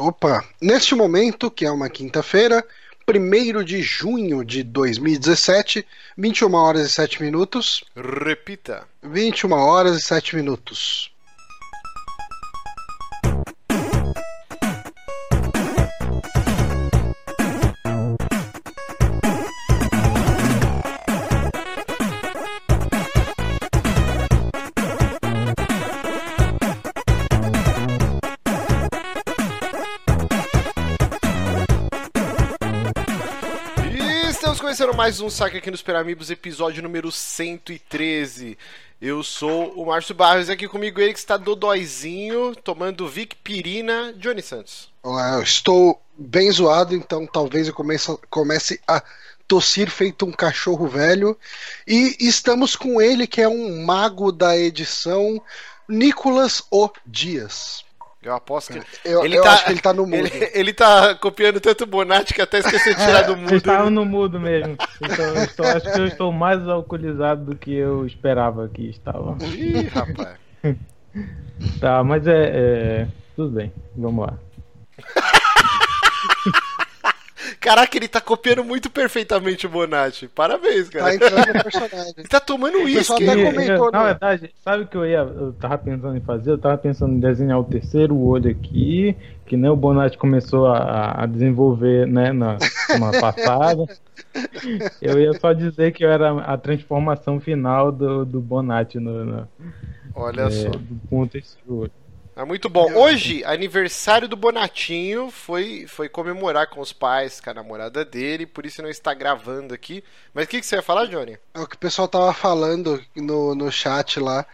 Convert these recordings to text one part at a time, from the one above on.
Opa, neste momento, que é uma quinta-feira, 1 de junho de 2017, 21 horas e 7 minutos. Repita. 21 horas e 7 minutos. Mais um saque aqui no Super Amigos, episódio número 113. Eu sou o Márcio Barros aqui comigo ele que está dodóizinho, tomando Vic Pirina, Johnny Santos. Olá, eu estou bem zoado, então talvez eu comece, comece a tossir feito um cachorro velho. E estamos com ele, que é um mago da edição, Nicolas O. Dias. Eu aposto que. Eu, ele eu tá, acho que ele tá no mudo. Ele, ele tá copiando tanto Bonatti que até esqueceu de tirar do mudo. Estava no mudo mesmo. Então, eu estou, acho que eu estou mais alcoolizado do que eu esperava que estava. Ih, rapaz. tá, mas é, é. Tudo bem, vamos lá. Caraca, ele tá copiando muito perfeitamente o Bonatti. Parabéns, cara. Tá entrando no personagem. Ele tá tomando uísque. até comentou, Na né? verdade, sabe o que eu ia. Eu tava pensando em fazer? Eu tava pensando em desenhar o terceiro olho aqui, que nem o Bonatti começou a, a desenvolver, né, na semana passada. Eu ia só dizer que eu era a transformação final do, do Bonatti no, no Olha é, só. Com o terceiro olho. É muito bom. Hoje, aniversário do Bonatinho, foi, foi comemorar com os pais, com a namorada dele, por isso não está gravando aqui. Mas o que, que você ia falar, Johnny? É o que o pessoal tava falando no, no chat lá,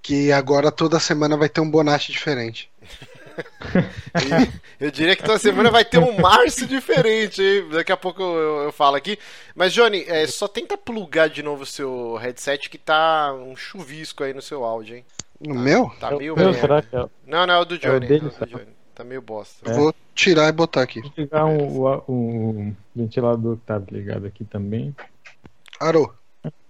que agora toda semana vai ter um Bonatti diferente. eu diria que toda semana vai ter um março diferente, hein? Daqui a pouco eu, eu falo aqui. Mas, Johnny, é, só tenta plugar de novo o seu headset que tá um chuvisco aí no seu áudio, hein? No meu? Tá meio meu, será que é? Não, não, é o do Johnny. É o dele, é o do Johnny. Tá meio bosta. É. Vou tirar e botar aqui. Vou ligar um, ventilador que tá ligado aqui também. Parou.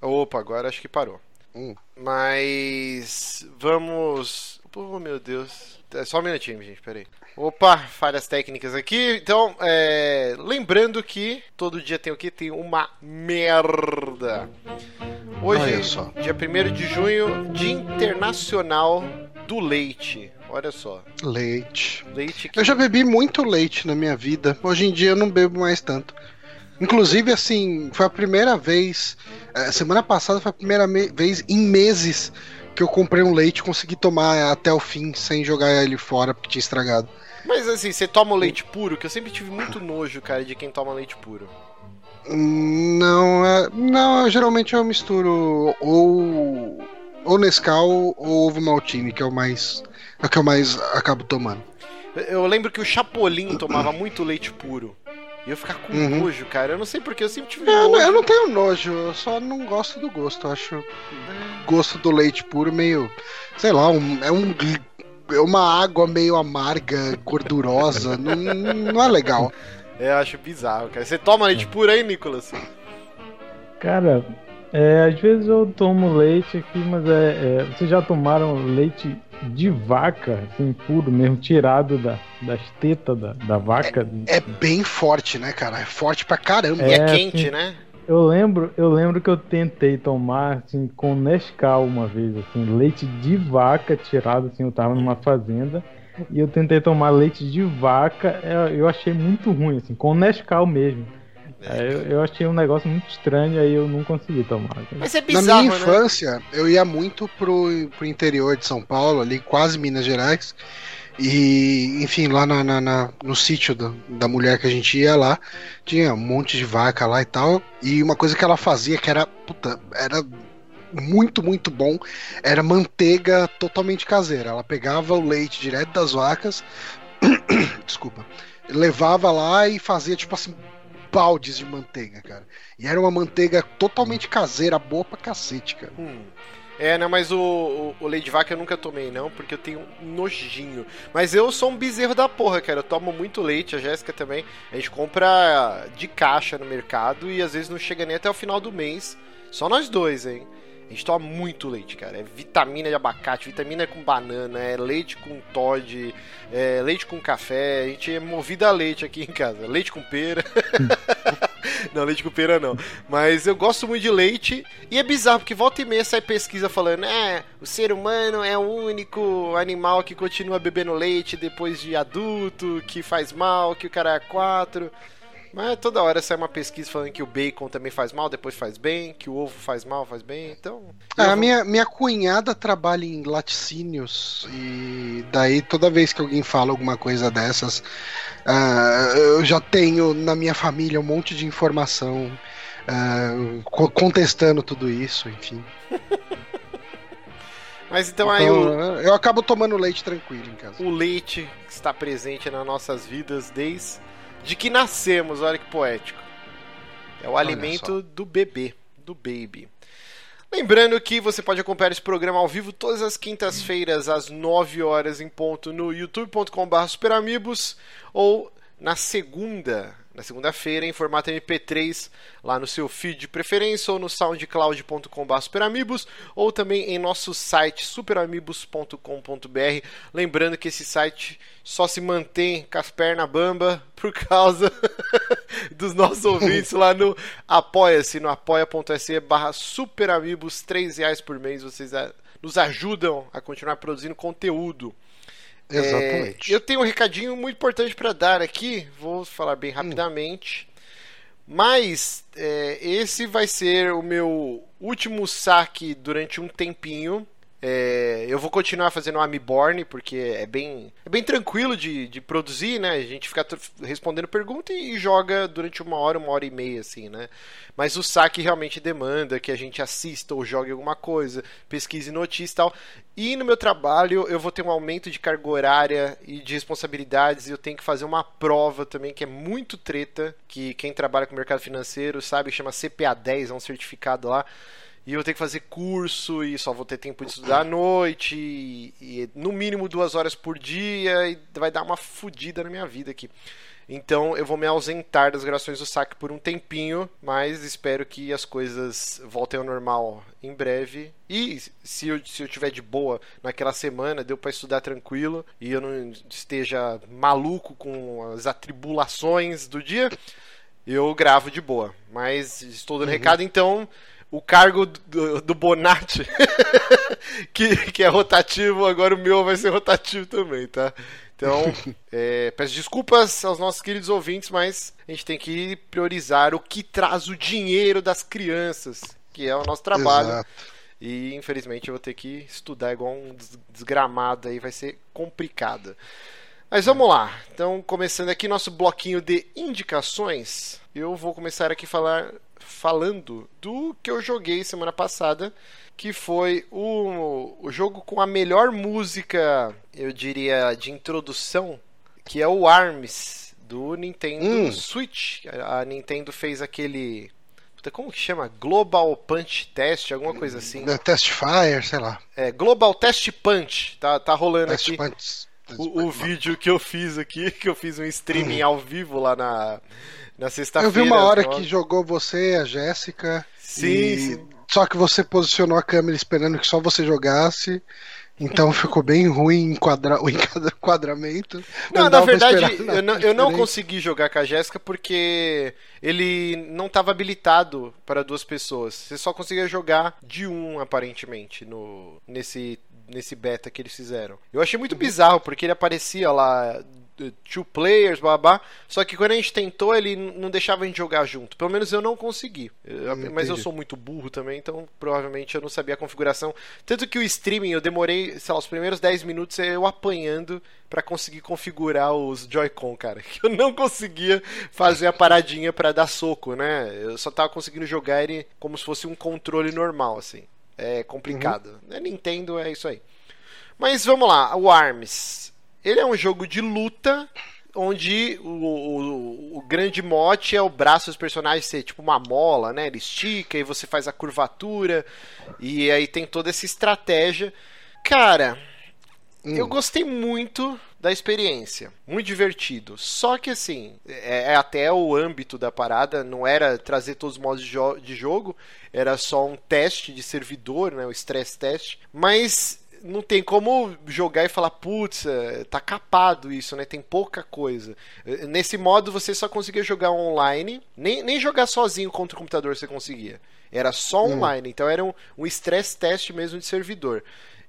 Opa, agora acho que parou. Hum. Mas vamos. Oh meu Deus. É só um minutinho, gente, peraí. Opa, falhas técnicas aqui. Então, é... lembrando que todo dia tem o que? Tem uma merda. Hoje, dia 1 de junho, Dia Internacional do Leite. Olha só. Leite. Leite que... Eu já bebi muito leite na minha vida. Hoje em dia eu não bebo mais tanto. Inclusive, assim, foi a primeira vez. É, semana passada foi a primeira vez em meses que eu comprei um leite e consegui tomar até o fim sem jogar ele fora porque tinha estragado. Mas assim, você toma o leite puro? Que eu sempre tive muito nojo, cara, de quem toma leite puro. Não, é, não, geralmente eu misturo ou ou Nescau ou ovo maltine, que é o mais é o que eu mais acabo tomando. Eu lembro que o Chapolin tomava muito leite puro. E eu ficar com uhum. nojo, cara. Eu não sei porque, eu sempre tive é, nojo. Eu não tenho nojo, eu só não gosto do gosto. Eu acho o gosto do leite puro meio. Sei lá, um, é um. É uma água meio amarga, gordurosa. não, não é legal. É, eu acho bizarro, cara. Você toma leite puro aí, Nicolas? Cara, é, às vezes eu tomo leite aqui, mas é, é, vocês já tomaram leite de vaca, assim, puro mesmo, tirado da, das tetas da, da vaca? É, é, bem forte, né, cara? É forte pra caramba. É, e é quente, assim, né? Eu lembro, eu lembro que eu tentei tomar assim, com Nescau uma vez, assim, leite de vaca tirado, assim, eu tava numa fazenda e eu tentei tomar leite de vaca, é, eu achei muito ruim, assim, com Nescau mesmo. É, eu, eu, achei um negócio muito estranho, aí eu não consegui tomar. Mas é bizarro, Na minha né? infância, eu ia muito pro, pro interior de São Paulo, ali quase Minas Gerais. E, enfim, lá na, na, na no sítio da, da mulher que a gente ia lá, tinha um monte de vaca lá e tal. E uma coisa que ela fazia que era, puta, era muito, muito bom, era manteiga totalmente caseira. Ela pegava o leite direto das vacas, desculpa, levava lá e fazia tipo assim baldes de manteiga, cara. E era uma manteiga totalmente caseira, boa pra cacete, cara. Hum. É, não, mas o, o, o vaca eu nunca tomei, não, porque eu tenho nojinho. Mas eu sou um bezerro da porra, cara. Eu tomo muito leite, a Jéssica também. A gente compra de caixa no mercado e às vezes não chega nem até o final do mês. Só nós dois, hein? A gente toma muito leite, cara. É vitamina de abacate, vitamina com banana, é leite com Todd, é leite com café. A gente é movido a leite aqui em casa. Leite com pera. não, leite com pera não. Mas eu gosto muito de leite. E é bizarro, porque volta e meia sai pesquisa falando: é, o ser humano é o único animal que continua bebendo leite depois de adulto, que faz mal, que o cara é quatro. Mas toda hora sai uma pesquisa falando que o bacon também faz mal, depois faz bem, que o ovo faz mal, faz bem, então. É, a minha, minha cunhada trabalha em laticínios e daí toda vez que alguém fala alguma coisa dessas, uh, eu já tenho na minha família um monte de informação uh, contestando tudo isso, enfim. Mas então, então aí o... Eu acabo tomando leite tranquilo em casa. O leite está presente nas nossas vidas desde de que nascemos, olha que poético. É o olha alimento só. do bebê, do baby. Lembrando que você pode acompanhar esse programa ao vivo todas as quintas-feiras, às 9 horas em ponto, no youtube.com.br superamigos ou na segunda, na segunda-feira, em formato MP3, lá no seu feed de preferência, ou no soundcloud.com.br superamigos, ou também em nosso site superamigos.com.br. Lembrando que esse site só se mantém com as pernas bamba por causa dos nossos ouvintes lá no Apoia-se, no apoia.se barra superamigos, 3 reais por mês, vocês nos ajudam a continuar produzindo conteúdo. Exatamente. É, eu tenho um recadinho muito importante para dar aqui, vou falar bem hum. rapidamente. Hum. Mas é, esse vai ser o meu último saque durante um tempinho. É, eu vou continuar fazendo o Amiborn, porque é bem, é bem tranquilo de, de produzir, né? A gente fica respondendo pergunta e, e, joga durante uma hora, uma hora e meia, assim, né? Mas o saque realmente demanda que a gente assista ou jogue alguma coisa, pesquise notícias e tal. E no meu trabalho eu vou ter um aumento de carga horária e de responsabilidades e eu tenho que fazer uma prova também que é muito treta, que quem trabalha com mercado financeiro sabe, chama CPA 10, é um certificado lá e eu ter que fazer curso e só vou ter tempo de estudar à noite e, e, no mínimo duas horas por dia e vai dar uma fodida na minha vida aqui. Então eu vou me ausentar das gravações do saque por um tempinho, mas espero que as coisas voltem ao normal em breve. E se eu, se eu tiver de boa naquela semana, deu para estudar tranquilo e eu não esteja maluco com as atribulações do dia, eu gravo de boa. Mas estou dando uhum. recado, então o cargo do, do Bonatti, que, que é rotativo, agora o meu vai ser rotativo também, tá? Então, é, peço desculpas aos nossos queridos ouvintes, mas a gente tem que priorizar o que traz o dinheiro das crianças, que é o nosso trabalho. Exato. E infelizmente eu vou ter que estudar igual um desgramado aí, vai ser complicado. Mas vamos lá. Então, começando aqui nosso bloquinho de indicações, eu vou começar aqui a falar falando do que eu joguei semana passada, que foi o, o jogo com a melhor música, eu diria, de introdução, que é o ARMS do Nintendo hum. Switch. A Nintendo fez aquele como que chama? Global Punch Test, alguma coisa assim. Test Fire, sei lá. É, Global Test Punch. Tá, tá rolando Test aqui. Punch. O, o vídeo que eu fiz aqui, que eu fiz um streaming ao vivo lá na, na sexta-feira. Eu vi uma hora que jogou você, a Jéssica. Sim, e... sim. Só que você posicionou a câmera esperando que só você jogasse. Então ficou bem ruim enquadra... o enquadramento. Não, na verdade, eu não, eu não consegui jogar com a Jéssica porque ele não estava habilitado para duas pessoas. Você só conseguia jogar de um, aparentemente, no, nesse, nesse beta que eles fizeram. Eu achei muito bizarro, porque ele aparecia lá two players, babá. Só que quando a gente tentou, ele não deixava a gente jogar junto. Pelo menos eu não consegui. Eu, mas eu sou muito burro também, então provavelmente eu não sabia a configuração. Tanto que o streaming eu demorei, sei lá, os primeiros 10 minutos eu apanhando para conseguir configurar os Joy-Con, cara. Que eu não conseguia fazer a paradinha para dar soco, né? Eu só tava conseguindo jogar ele como se fosse um controle normal, assim. É complicado. Uhum. É Nintendo, é isso aí. Mas vamos lá, o ARMS. Ele é um jogo de luta onde o, o, o, grande mote é o braço dos personagens ser tipo uma mola, né? Ele estica e você faz a curvatura e aí tem toda essa estratégia. Cara, hum. eu gostei muito da experiência. Muito divertido. Só que assim, é, é até o âmbito da parada, não era trazer todos os modos de, jo de jogo, era só um teste de servidor, né, o stress test, mas não tem como jogar e falar, putz, é, tá capado isso, né? Tem pouca coisa. Nesse modo você só conseguia jogar online, nem, nem jogar sozinho contra o computador você conseguia. Era só hum. online, então era um, um stress test mesmo de servidor.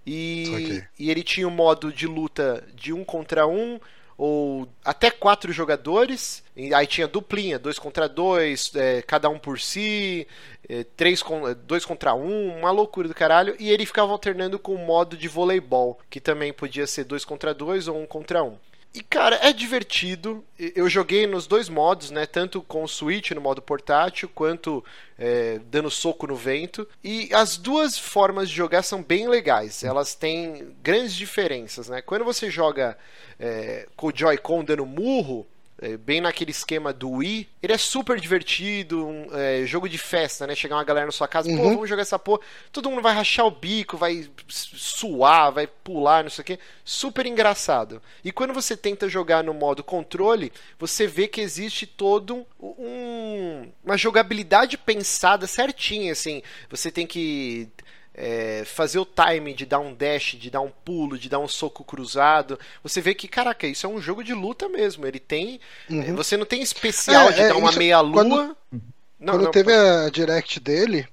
E, e ele tinha um modo de luta de um contra um, ou até quatro jogadores. Aí tinha duplinha, dois contra dois, é, cada um por si, é, três com, dois contra um, uma loucura do caralho. E ele ficava alternando com o modo de voleibol, que também podia ser dois contra dois ou um contra um. E cara, é divertido. Eu joguei nos dois modos, né? Tanto com o Switch no modo portátil, quanto é, dando soco no vento. E as duas formas de jogar são bem legais. Elas têm grandes diferenças, né? Quando você joga é, com o Joy-Con dando murro, é, bem naquele esquema do Wii. Ele é super divertido, um é, jogo de festa, né? Chegar uma galera na sua casa, uhum. pô, vamos jogar essa porra. Todo mundo vai rachar o bico, vai suar, vai pular, não sei o quê. Super engraçado. E quando você tenta jogar no modo controle, você vê que existe todo um, uma jogabilidade pensada certinha, assim. Você tem que é, fazer o time de dar um dash, de dar um pulo, de dar um soco cruzado, você vê que, caraca, isso é um jogo de luta mesmo. Ele tem. Uhum. Você não tem especial é, de é, dar uma meia-lua. Quando, não, quando não, teve a direct dele,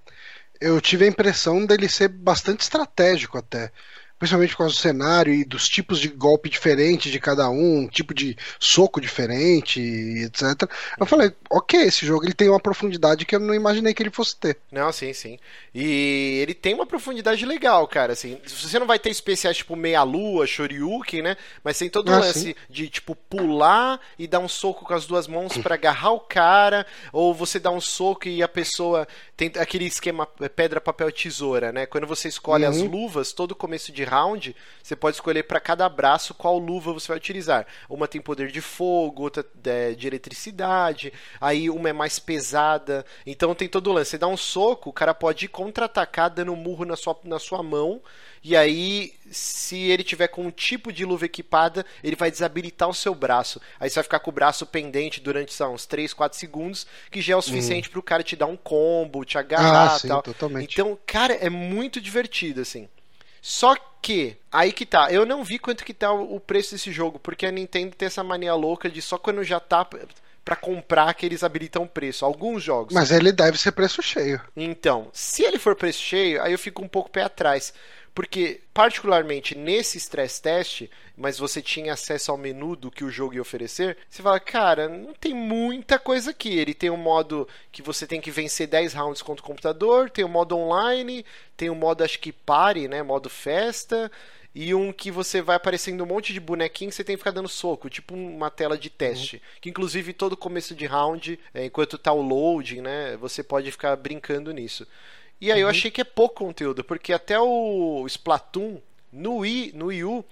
eu tive a impressão dele ser bastante estratégico até principalmente por causa do cenário e dos tipos de golpe diferentes de cada um, tipo de soco diferente, etc. Eu falei, ok, esse jogo ele tem uma profundidade que eu não imaginei que ele fosse ter. Não, sim, sim. E ele tem uma profundidade legal, cara. Assim, você não vai ter especiais tipo meia-lua, shoryuken, né? Mas tem todo o ah, lance sim. de tipo pular e dar um soco com as duas mãos para agarrar o cara, ou você dá um soco e a pessoa tem aquele esquema pedra, papel, tesoura, né? Quando você escolhe uhum. as luvas, todo começo de round, você pode escolher para cada braço qual luva você vai utilizar. Uma tem poder de fogo, outra é, de eletricidade, aí uma é mais pesada. Então tem todo o lance. Você dá um soco, o cara pode contra-atacar dando um murro na sua, na sua mão. E aí, se ele tiver com um tipo de luva equipada, ele vai desabilitar o seu braço. Aí você vai ficar com o braço pendente durante sabe, uns 3, 4 segundos, que já é o suficiente uhum. pro cara te dar um combo, te agarrar ah, sim, tal. Totalmente. Então, cara, é muito divertido, assim. Só que, aí que tá, eu não vi quanto que tá o preço desse jogo, porque a Nintendo tem essa mania louca de só quando já tá para comprar que eles habilitam preço. Alguns jogos. Mas ele deve ser preço cheio. Então, se ele for preço cheio, aí eu fico um pouco pé atrás. Porque, particularmente nesse stress test, mas você tinha acesso ao menu do que o jogo ia oferecer, você fala, cara, não tem muita coisa aqui. Ele tem um modo que você tem que vencer 10 rounds contra o computador, tem o um modo online, tem o um modo, acho que pare, né? Modo festa e um que você vai aparecendo um monte de bonequinho e você tem que ficar dando soco, tipo uma tela de teste. Uhum. Que inclusive todo começo de round, é, enquanto tá o loading, né, você pode ficar brincando nisso. E aí uhum. eu achei que é pouco conteúdo, porque até o Splatoon no Wii, no Wii U,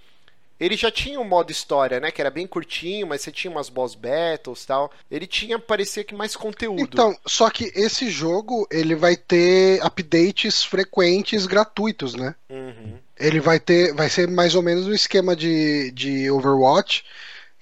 ele já tinha um modo história, né? Que era bem curtinho, mas você tinha umas boss battles tal. Ele tinha, parecia que mais conteúdo. Então, só que esse jogo, ele vai ter updates frequentes gratuitos, né? Uhum. Ele vai ter, vai ser mais ou menos um esquema de, de Overwatch.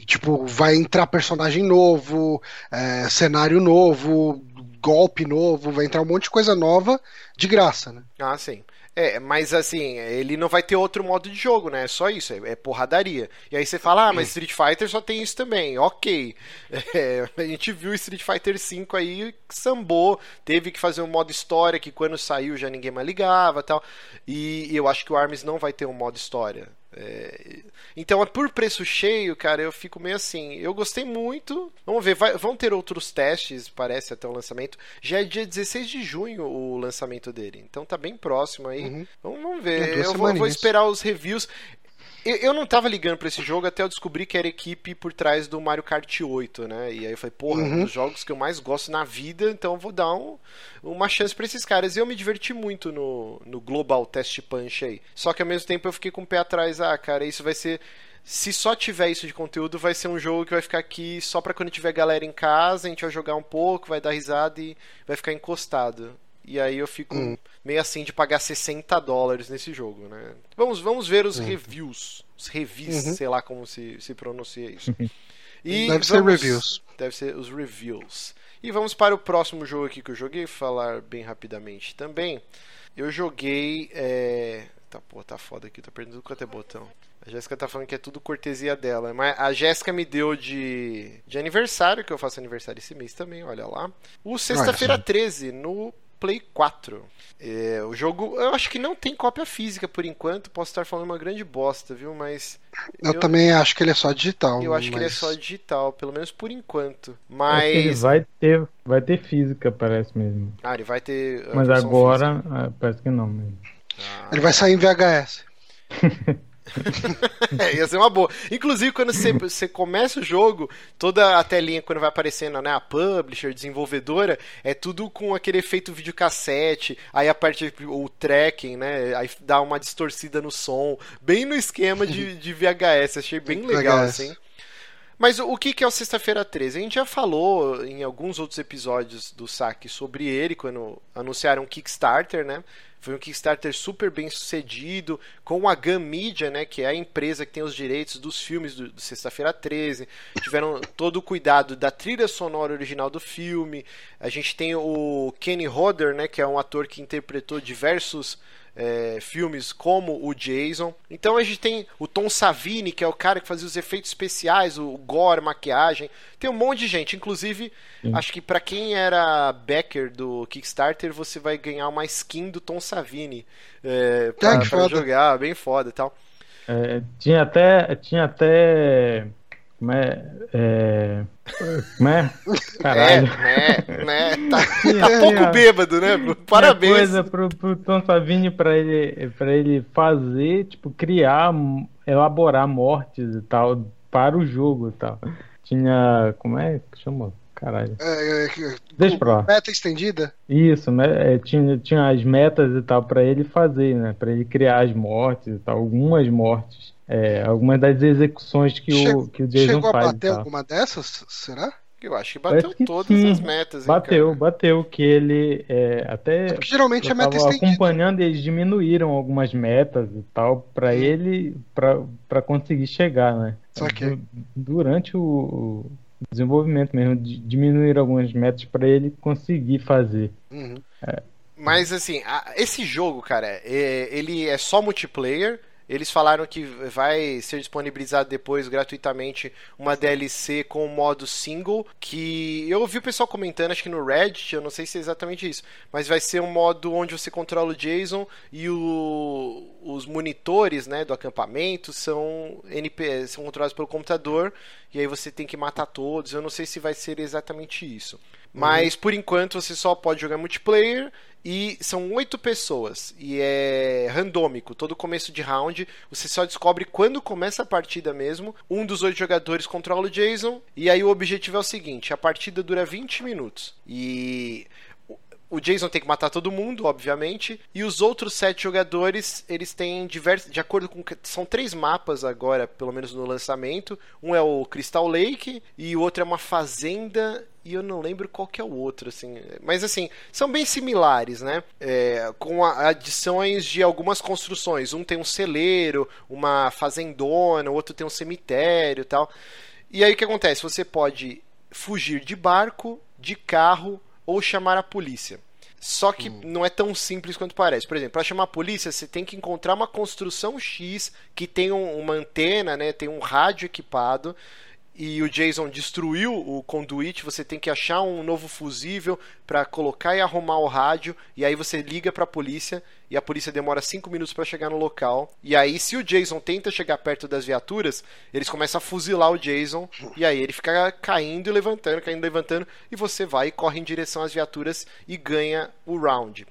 Tipo, vai entrar personagem novo, é, cenário novo, golpe novo, vai entrar um monte de coisa nova de graça, né? Ah, sim. É, mas assim, ele não vai ter outro modo de jogo, né? É só isso, é, é porradaria. E aí você fala, ah, mas Street Fighter só tem isso também. Ok. É, a gente viu Street Fighter V aí sambou, teve que fazer um modo história que quando saiu já ninguém mais ligava tal. E, e eu acho que o ARMS não vai ter um modo história. É... Então, por preço cheio, cara, eu fico meio assim. Eu gostei muito. Vamos ver, vai, vão ter outros testes, parece, até o lançamento. Já é dia 16 de junho o lançamento dele. Então tá bem próximo aí. Uhum. Vamos, vamos, ver. Eu vou, vou, esperar os reviews. Eu, eu não tava ligando para esse jogo até eu descobri que era equipe por trás do Mario Kart 8, né? E aí eu falei, porra, uhum. um dos jogos que eu mais gosto na vida, então eu vou dar um, uma chance para esses caras. E eu me diverti muito no, no Global Test Punch aí. Só que ao mesmo tempo eu fiquei com o pé atrás, ah, cara, isso vai ser se só tiver isso de conteúdo, vai ser um jogo que vai ficar aqui só pra quando tiver galera em casa, a gente vai jogar um pouco, vai dar risada e vai ficar encostado. E aí eu fico hum. meio assim de pagar 60 dólares nesse jogo, né? Vamos, vamos ver os hum. reviews. os revis, Uhum. sei lá como se, se pronuncia isso. E Deve ser vamos- reviews. Deve ser os reviews. E vamos para o próximo jogo aqui que eu joguei, falar bem rapidamente também. Eu joguei. É... Tá, pô, tá foda aqui, tô perdendo quanto é botão. A Jéssica tá falando que é tudo cortesia dela. Mas a Jéssica me deu de, de aniversário, que eu faço aniversário esse mês também, olha lá. O Sexta-feira Olha só. 13, no Play 4. É, o jogo, eu acho que não tem cópia física por enquanto. Posso estar falando uma grande bosta, viu? Mas. Eu, também acho que ele é só digital. Eu acho que ele é mas- só digital, pelo menos por enquanto. Que ele Mas. vai ter, vai ter física, parece mesmo. Ah, ele vai ter. Mas agora, ah, parece que não mesmo. física. Ah. Ele vai sair em VHS. É, ia ser uma boa. Inclusive, quando você, você começa o jogo, toda a telinha, quando vai aparecendo, né, a publisher, desenvolvedora, é tudo com aquele efeito videocassete, aí a parte, o tracking, né, aí dá uma distorcida no som, bem no esquema de, de VHS, achei bem legal, VHS. assim. Mas o que que é o Sexta-feira 13? A gente já falou em alguns outros episódios do saque sobre ele, quando anunciaram o Kickstarter, né? Foi um Kickstarter super bem sucedido, com a Gun Media, né? Que é a empresa que tem os direitos dos filmes do, do Sexta-feira 13. Tiveram todo o cuidado da trilha sonora original do filme. A gente tem o Kenny Hodder, né? Que é um ator que interpretou diversos é, filmes como o Jason. Então a gente tem o Tom Savini, que é o cara que fazia os efeitos especiais, o gore, maquiagem. Tem um monte de gente, inclusive, acho que pra quem era backer do Kickstarter, você vai ganhar uma skin do Tom Savini é, pra, Ah, que pra jogar, bem foda e tal. É, tinha até. Tinha até. Como é. é como é? É, Caralho. né, né, tá, Tinha- tá pouco bêbado, né? Tinha Parabéns. coisa pro, pro Tom Savini pra ele, pra ele fazer, tipo, criar, elaborar mortes e tal para o jogo e tal. Tinha. Como é que chama? Caralho. É, é, é, Deixa pra lá. Meta estendida? Isso, né? é, tinha, tinha as metas e tal pra ele fazer, né? Pra ele criar as mortes e tal, algumas mortes. É, algumas das execuções que o, Chegou- que o Jason Chegou a faz. e bater tal. alguma dessas? Será? Eu acho que bateu que todas sim. as metas. hein, Bateu, cara? bateu, que ele é, até Porque geralmente eu é meta tava estendida. acompanhando e eles diminuíram algumas metas e tal pra ele pra para conseguir chegar, né? Saquei. Du- Durante o, desenvolvimento mesmo, di- diminuíram algumas metas pra ele conseguir fazer. Uhum. Mas assim, a- esse jogo, cara, é- ele é só multiplayer. Eles falaram que vai ser disponibilizado depois gratuitamente uma DLC com o modo single. Que eu ouvi o pessoal comentando, acho que no Reddit, eu não sei se é exatamente isso, mas vai ser um modo onde você controla o Jason e o- os monitores né, do acampamento são NP, são controlados pelo computador. E aí você tem que matar todos. Eu não sei se vai ser exatamente isso. Mas por enquanto você só pode jogar multiplayer e são oito pessoas e é randômico. Todo começo de round você só descobre quando começa a partida mesmo. Um dos oito jogadores controla o Jason e aí o objetivo é o seguinte: a partida dura 20 minutos e o- Jason tem que matar todo mundo, obviamente, e os outros sete jogadores, eles têm diversos, de acordo com, são três mapas agora, pelo menos no lançamento. Um é o Crystal Lake e o outro é uma fazenda e eu não lembro qual que é o outro, assim. Mas assim, são bem similares, né? É, com adições de algumas construções. Um tem um celeiro, uma fazendona, o outro tem um cemitério e tal. E aí o que acontece? Você pode fugir de barco, de carro ou chamar a polícia. Só que não é tão simples quanto parece. Por exemplo, para chamar a polícia, você tem que encontrar uma construção X que tem um- uma antena, né, tem um rádio equipado e o Jason destruiu o conduíte, você tem que achar um novo fusível para colocar e arrumar o rádio, e aí você liga para a polícia, e a polícia demora 5 minutos para chegar no local. E aí, se o Jason tenta chegar perto das viaturas, eles começam a fuzilar o Jason, e aí ele fica caindo e levantando, caindo e levantando, e você vai e corre em direção às viaturas e ganha o round.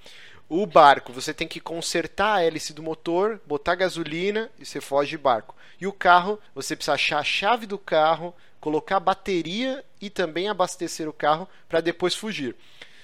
O barco, você tem que consertar a hélice do motor, botar gasolina e você foge de barco. E o carro, você precisa achar a chave do carro, colocar a bateria e também abastecer o carro para depois fugir.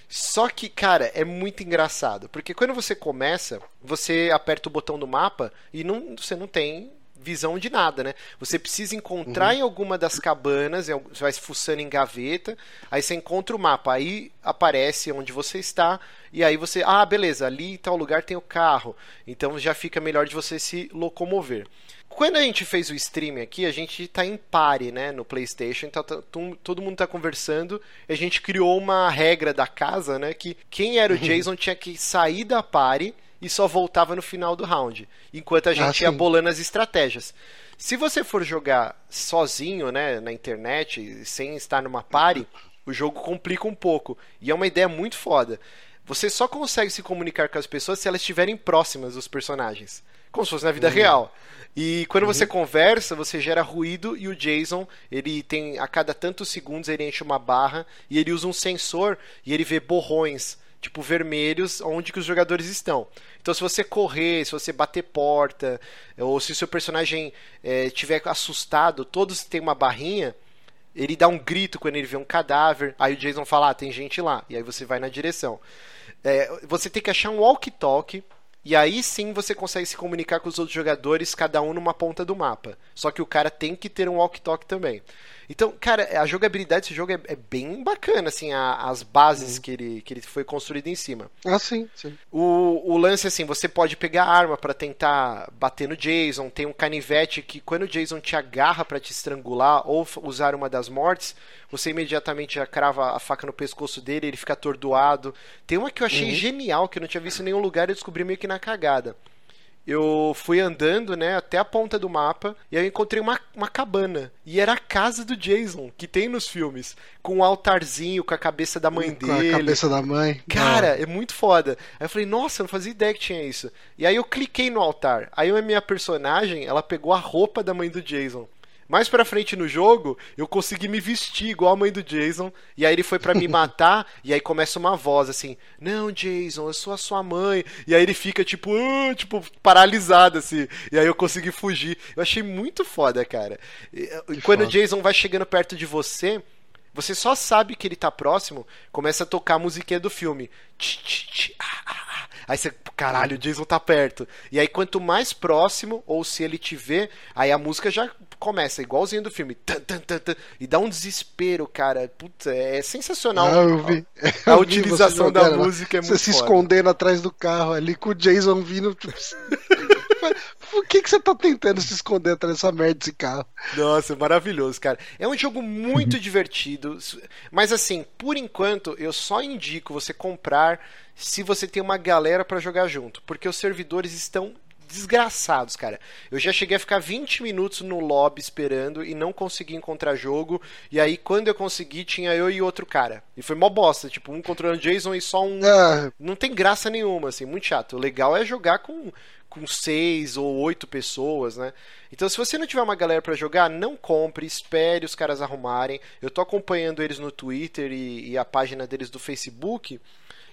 Só que, cara, é muito engraçado, porque quando você começa, você aperta o botão do mapa e não, você não tem visão de nada, né? Você precisa encontrar em alguma das cabanas, você vai fuçando em gaveta, aí você encontra o mapa, aí aparece onde você está, e aí você, ah, beleza, ali em tal lugar tem o carro, então já fica melhor de você se locomover. Quando a gente fez o stream aqui, a gente tá em pare, né, no PlayStation, então tá- tum- todo mundo tá conversando, a gente criou uma regra da casa, né, que quem era o Jason tinha que sair da pare e só voltava no final do round, enquanto a gente Ah, ia bolando as estratégias. Se você for jogar sozinho, né, na internet, sem estar numa pare, o jogo complica um pouco. E é uma ideia muito foda. Você só consegue se comunicar com as pessoas se elas estiverem próximas dos personagens. Como se fosse na vida real. E quando você conversa, você gera ruído e o Jason, ele tem a cada tantos segundos ele enche uma barra e ele usa um sensor e ele vê borrões, tipo vermelhos, onde que os jogadores estão. Então se você correr, se você bater porta, ou se o seu personagem estiver assustado, todos têm uma barrinha, ele dá um grito quando ele vê um cadáver, aí o Jason fala, ah, tem gente lá, e aí você vai na direção. É, você tem que achar um walkie-talkie, e aí sim você consegue se comunicar com os outros jogadores, cada um numa ponta do mapa. Só que o cara tem que ter um walkie-talkie também. Então, cara, a jogabilidade desse jogo é, é bem bacana, assim, a- as bases que, ele, que ele foi construído em cima. Ah, sim, sim. O, o lance assim, você pode pegar arma pra tentar bater no Jason, tem um canivete que quando o Jason te agarra pra te estrangular ou usar uma das mortes, você imediatamente já crava a faca no pescoço dele, ele fica atordoado. Tem uma que eu achei genial, que eu não tinha visto em nenhum lugar e eu descobri meio que na cagada. Eu fui andando, né, até a ponta do mapa e eu encontrei uma, uma cabana. E era a casa do Jason, que tem nos filmes. Com um altarzinho, com a cabeça da mãe Com dele. a cabeça da mãe. Cara, é muito foda. Aí eu falei, nossa, eu não fazia ideia que tinha isso. E aí eu cliquei no altar. Aí a minha personagem, ela pegou a roupa da mãe do Jason. Mais pra frente no jogo, eu consegui me vestir igual a mãe do Jason. E aí ele foi pra me matar. e aí começa uma voz assim: Não, Jason, eu sou a sua mãe. E aí ele fica tipo, "Ah", tipo, paralisado assim. E aí eu consegui fugir. Eu achei muito foda, cara. E, e quando o foda. Jason vai chegando perto de você, você só sabe que ele tá próximo, começa a tocar a musiquinha do filme. Tch, tch, tch, ah, ah. Aí você, caralho, o Jason tá perto. E aí quanto mais próximo, ou se ele te vê, aí a música já começa, igualzinho do filme. Tan, tan, tan, e dá um desespero, cara. Putz, é sensacional. Ah, eu vi. A vi utilização você da lá. música é Você muito se foda. escondendo atrás do carro ali com o Jason vindo. tipo, Por que, que você tá tentando se esconder atrás dessa merda desse carro? Nossa, maravilhoso, cara. É um jogo muito divertido, mas assim, por enquanto, eu só indico você comprar se você tem uma galera pra jogar junto, porque os servidores estão desgraçados, cara. Eu já cheguei a ficar 20 minutos no lobby esperando e não consegui encontrar jogo. E aí, quando eu consegui, tinha eu e outro cara. E foi mó bosta, tipo, um controlando Jason e só um. Ah, Não tem graça nenhuma, assim, muito chato. O legal é jogar com, com seis ou oito pessoas, né? Então, se você não tiver uma galera pra jogar, não compre, espere os caras arrumarem. Eu tô acompanhando eles no Twitter e, e a página deles do Facebook.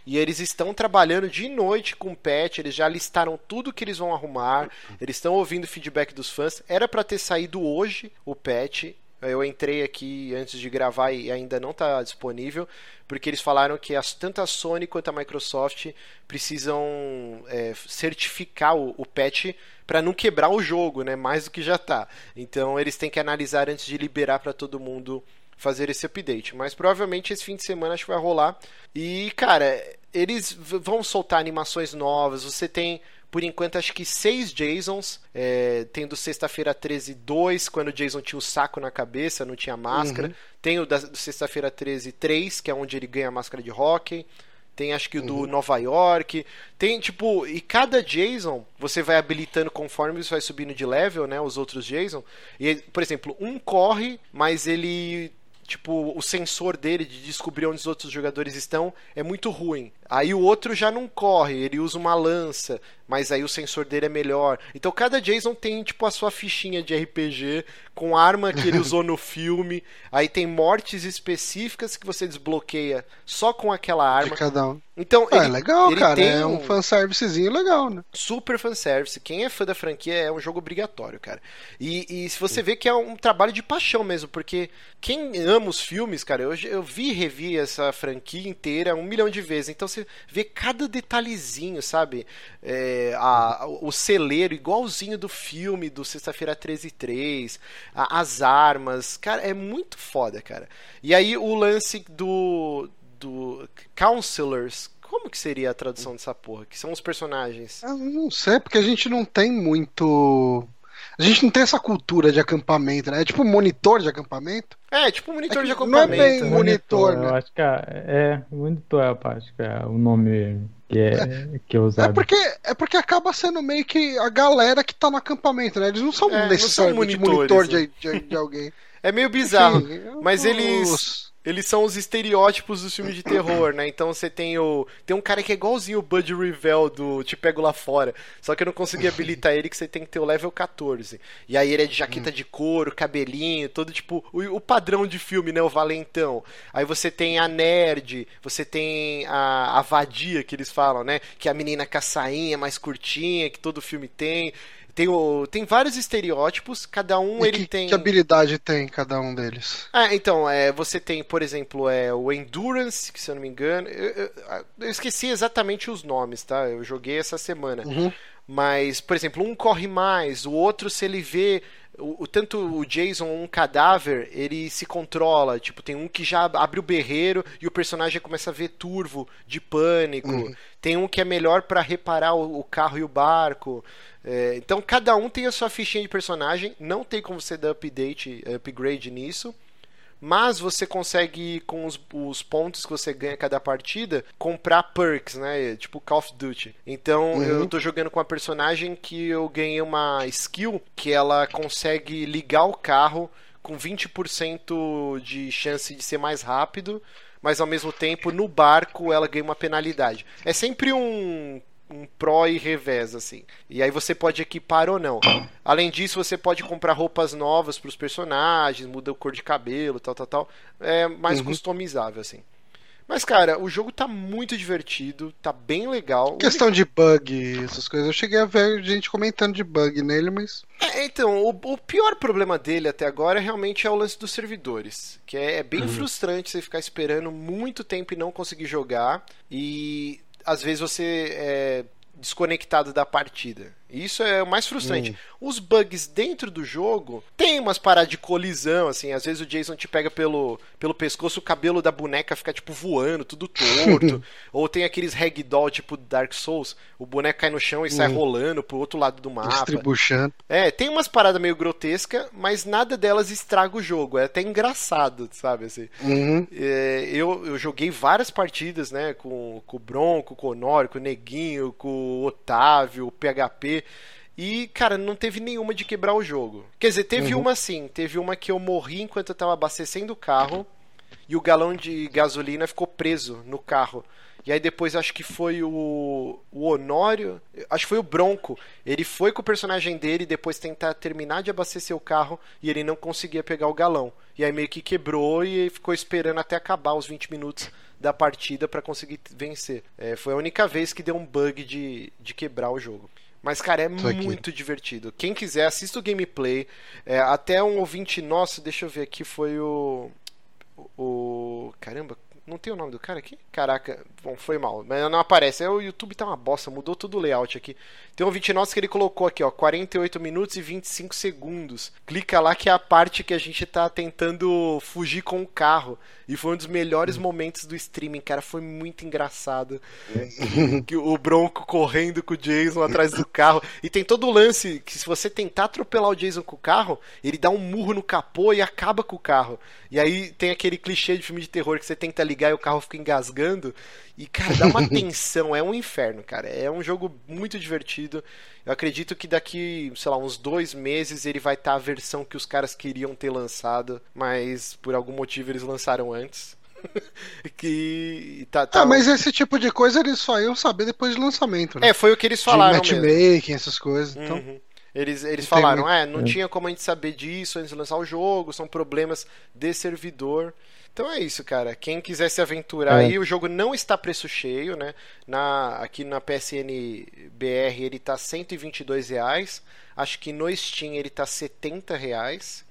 E eles estão trabalhando de noite com o patch, eles já listaram tudo que eles vão arrumar, eles estão ouvindo feedback dos fãs. Era pra ter saído hoje o patch. Eu entrei aqui antes de gravar e ainda não está disponível, porque eles falaram que as, tanto a Sony quanto a Microsoft precisam é, certificar o, o patch para não quebrar o jogo, né? Mais do que já tá. Então eles têm que analisar antes de liberar para todo mundo fazer esse update. Mas provavelmente esse fim de semana acho que vai rolar. E, cara, eles vão soltar animações novas. Você tem, por enquanto, acho que seis Jasons. É, tem do Sexta-feira 13 2, quando o Jason tinha o saco na cabeça, não tinha máscara. Tem o da, Sexta-feira 13 3, que é onde ele ganha a máscara de hockey. Tem acho que o do Nova York. Tem, tipo, e cada Jason você vai habilitando conforme você vai subindo de level, né? Os outros Jason. E, por exemplo, um corre, mas ele. Tipo, o sensor dele de descobrir onde os outros jogadores estão é muito ruim. Aí o outro já não corre, ele usa uma lança, mas aí o sensor dele é melhor. Então cada Jason tem, tipo, a sua fichinha de RPG com arma que ele usou no filme. Aí tem mortes específicas que você desbloqueia só com aquela de arma. cada um. Então, Ah, é ele, legal, ele cara. É um fanservicezinho legal, né? super fanservice. Quem é fã da franquia é um jogo obrigatório, cara. E, e se você vê que é um trabalho de paixão mesmo, porque quem ama os filmes, cara, eu, eu vi e revi essa franquia inteira um milhão de vezes. Então você vê cada detalhezinho, sabe? É, a, o celeiro igualzinho do filme do Sexta-feira 13 e 3, a- as armas. Cara, é muito foda, cara. E aí o lance do. do Counselors. Como que seria a tradução dessa porra? Que são os personagens. Eu não sei, porque a gente não tem muito. A gente não tem essa cultura de acampamento, né? É tipo um monitor de acampamento. É, tipo um monitor É de que não é acampamento. bem né? monitor, Eu né? acho que é, é monitor, eu acho que é o nome que é, que é É usado. porque, é porque acaba sendo meio que a galera que tá no acampamento, né? Eles não são É, não necessariamente são monitor né? de, de, de alguém. É meio bizarro. Enfim, mas os- eles- Eles são os estereótipos dos filmes de terror, né? Então você tem o. Tem um cara que é igualzinho o Bud Revell do Te Pego Lá Fora. Só que eu não consegui habilitar ele, que você tem que ter o level 14. E aí ele é de jaqueta de couro, cabelinho, todo tipo. O, o padrão de filme, né? O valentão. Aí você tem a nerd, você tem a, a vadia que eles falam, né? Que é a menina com a sainha mais curtinha, que todo filme tem. Tem, o, tem vários estereótipos, cada um E ele que, tem. que habilidade tem cada um deles? Ah, então, é, você tem, por exemplo, é, o Endurance, que se eu não me engano. Eu, eu- eu esqueci exatamente os nomes, tá? Eu joguei essa semana. Uhum. Mas, por exemplo, um corre mais, o outro, se ele vê. O, o- tanto o Jason, um cadáver, ele se controla. Tipo, tem um que já abre o berreiro e o personagem começa a ver turvo de pânico. Uhum. Tem um que é melhor pra reparar o, o carro e o barco. É, então, cada um tem a sua fichinha de personagem. Não tem como você dar update, upgrade nisso. Mas você consegue, com os, os pontos que você ganha a cada partida, comprar perks, né? Tipo Call of Duty. Então Uhum. eu tô jogando com uma personagem que eu ganhei uma skill que ela consegue ligar o carro com 20% de chance de ser mais rápido, mas ao mesmo tempo no barco ela ganha uma penalidade. É sempre um um pró e revés, assim. E aí você pode equipar ou não. Além disso, você pode comprar roupas novas para os personagens, muda a cor de cabelo, tal, tal, tal. É mais Uhum. customizável, assim. Mas, cara, o jogo tá muito divertido, tá bem legal. Questão de bug, essas coisas. Eu cheguei a ver gente comentando de bug nele, mas. É, então, o, o pior problema dele até agora realmente é o lance dos servidores. Que é, é bem frustrante você ficar esperando muito tempo e não conseguir jogar. E às vezes você é desconectado da partida. Isso é o mais frustrante. Os bugs dentro do jogo tem umas paradas de colisão, assim. Às vezes o Jason te pega pelo, pelo pescoço, o cabelo da boneca fica tipo voando, tudo torto. Ou tem aqueles ragdoll tipo Dark Souls, o boneco cai no chão e sai rolando pro outro lado do mapa. É, tem umas paradas meio grotescas, mas nada delas estraga o jogo. É até engraçado, sabe? Assim. Uhum. É, eu, eu joguei várias partidas, né? Com, com o Bronco, com o Honório, com o Neguinho, com o Otávio, o PHP. E, cara, não teve nenhuma de quebrar o jogo. Quer dizer, teve uma sim. Teve uma que eu morri enquanto eu tava abastecendo o carro. E o galão de gasolina ficou preso no carro. E aí depois acho que foi o, o Honório, acho que foi o Bronco. Ele foi com o personagem dele depois tentar terminar de abastecer o carro e ele não conseguia pegar o galão. E aí meio que quebrou e ficou esperando até acabar os 20 minutos da partida para conseguir vencer. É, foi a única vez que deu um bug de, de quebrar o jogo. Mas, cara, é aqui. muito divertido. Quem quiser, assista o gameplay. É, até um ouvinte nosso, deixa eu ver aqui, foi o. O. Caramba, não tem o nome do cara aqui? Caraca, bom, foi mal. Mas não aparece. É, o YouTube tá uma bosta, mudou todo o layout aqui. Tem um ouvinte nosso que ele colocou aqui, ó, 48 minutos e 25 segundos. Clica lá que é a parte que a gente tá tentando fugir com o carro. E foi um dos melhores momentos do streaming, cara. Foi muito engraçado. que o Bronco correndo com o Jason atrás do carro. E tem todo o lance que se você tentar atropelar o Jason com o carro, ele dá um murro no capô e acaba com o carro. E aí tem aquele clichê de filme de terror que você tenta ligar e o carro fica engasgando. E, cara, dá uma tensão, é um inferno, cara. É um jogo muito divertido. Eu acredito que daqui, sei lá, uns dois meses ele vai estar a versão que os caras queriam ter lançado, mas por algum motivo eles lançaram antes. que tá, tá Ah, mas esse tipo de coisa eles só iam saber depois do lançamento, né? É, foi o que eles de falaram mesmo. matchmaking, essas coisas. Então, Uhum. Eles, eles Não falaram, muito- é, não tinha como a gente saber disso antes de lançar o jogo, são problemas de servidor. Então é isso, cara. Quem quiser se aventurar É. aí, o jogo não está preço cheio, né? Na, aqui na PSN BR ele tá 122 reais. Acho que no Steam ele tá 70 reais.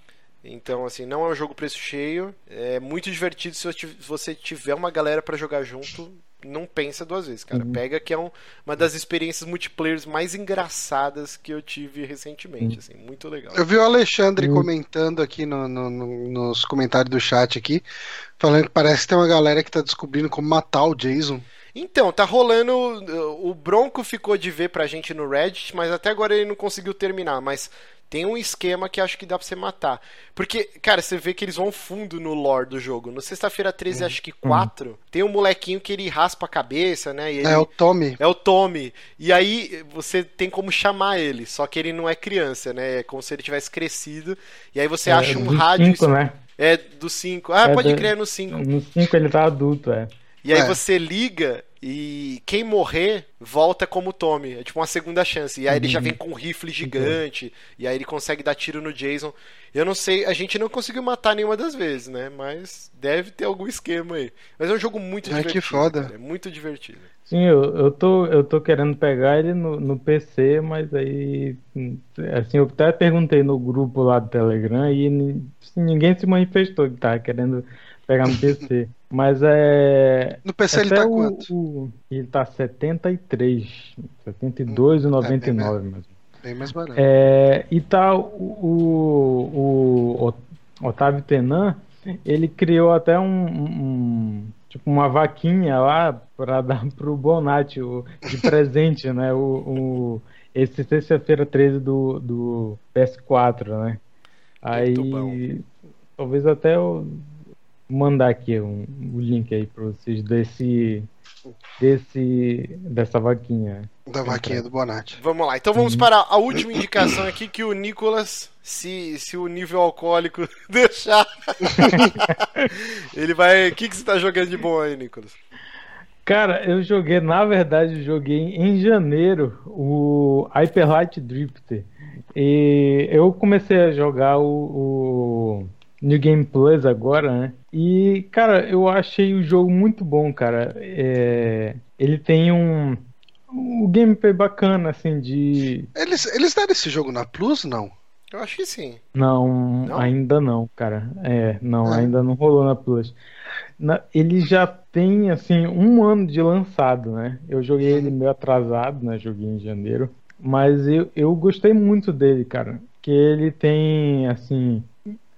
Então, assim, não é um jogo preço cheio. É muito divertido se você tiv- você tiver uma galera pra jogar junto. Não pensa duas vezes, cara. Pega que é um- uma das experiências multiplayers mais engraçadas que eu tive recentemente. Assim, muito legal. eu vi o Alexandre Hum. comentando aqui no- no- no- nos comentários do chat aqui, falando que parece que tem uma galera que tá descobrindo como matar o Jason. Então, tá rolando. O Bronco ficou de ver pra gente no Reddit, mas até agora ele não conseguiu terminar. Mas tem um esquema que acho que dá pra você matar. Porque, cara, você vê que eles vão fundo no lore do jogo. No sexta-feira 13, acho que 4, tem um molequinho que ele raspa a cabeça, né? ele- É o Tommy. é o Tommy. E aí você tem como chamar ele, só que ele não é criança, né? É como se ele tivesse crescido. E aí você acha um do rádio. cinco, né? É do 5. Ah, É pode do- crer no 5. No 5 ele tá adulto, é. E aí É. você liga e quem morrer volta como Tommy. É tipo uma segunda chance. E aí ele já vem com um rifle gigante. E aí ele consegue dar tiro no Jason. Eu não sei, a gente não conseguiu matar nenhuma das vezes, né? Mas deve ter algum esquema aí. Mas é um jogo muito Ai, que divertido. foda. cara. É muito divertido. Sim, eu, eu, tô, eu tô querendo pegar ele no, no PC, mas aí, hum, assim, eu até perguntei no grupo lá do Telegram e assim, ninguém se manifestou que tava querendo pegar no PC. Mas é. No PC ele tá o- quanto? o- ele tá 73, 72,99 mais ou menos. Bem mais barato. É, e tá o, o, o Otávio Tenan, ele criou até um, um- tipo uma vaquinha lá para dar pro Bonatti o, de presente, né? O, o- esse sexta-feira 13 do, do PS4, né? Aí talvez até eu mandar aqui um, o link aí para vocês desse desse dessa vaquinha. Da vaquinha do Bonatti. Vamos lá, então vamos para a última indicação aqui que o Nicolas, se, se o nível alcoólico deixar, ele vai. O que, que você tá jogando de bom aí, Nicolas? Cara, eu joguei, na verdade, eu joguei em janeiro o Hyper Light Drifter. E eu comecei a jogar o, o New Game Plus agora, né? E, cara, eu achei o jogo muito bom, cara. É, ele tem um, um gameplay bacana, assim, de. Eles, eles deram esse jogo na Plus, não? Eu acho que sim. Não, Não? ainda não, cara. É, não, Ah. ainda não rolou na Plus. Na- ele já tem, assim, um ano de lançado, né? Eu joguei ele meio atrasado, né? Joguei em janeiro. Mas eu, eu gostei muito dele, cara. Que ele tem, assim,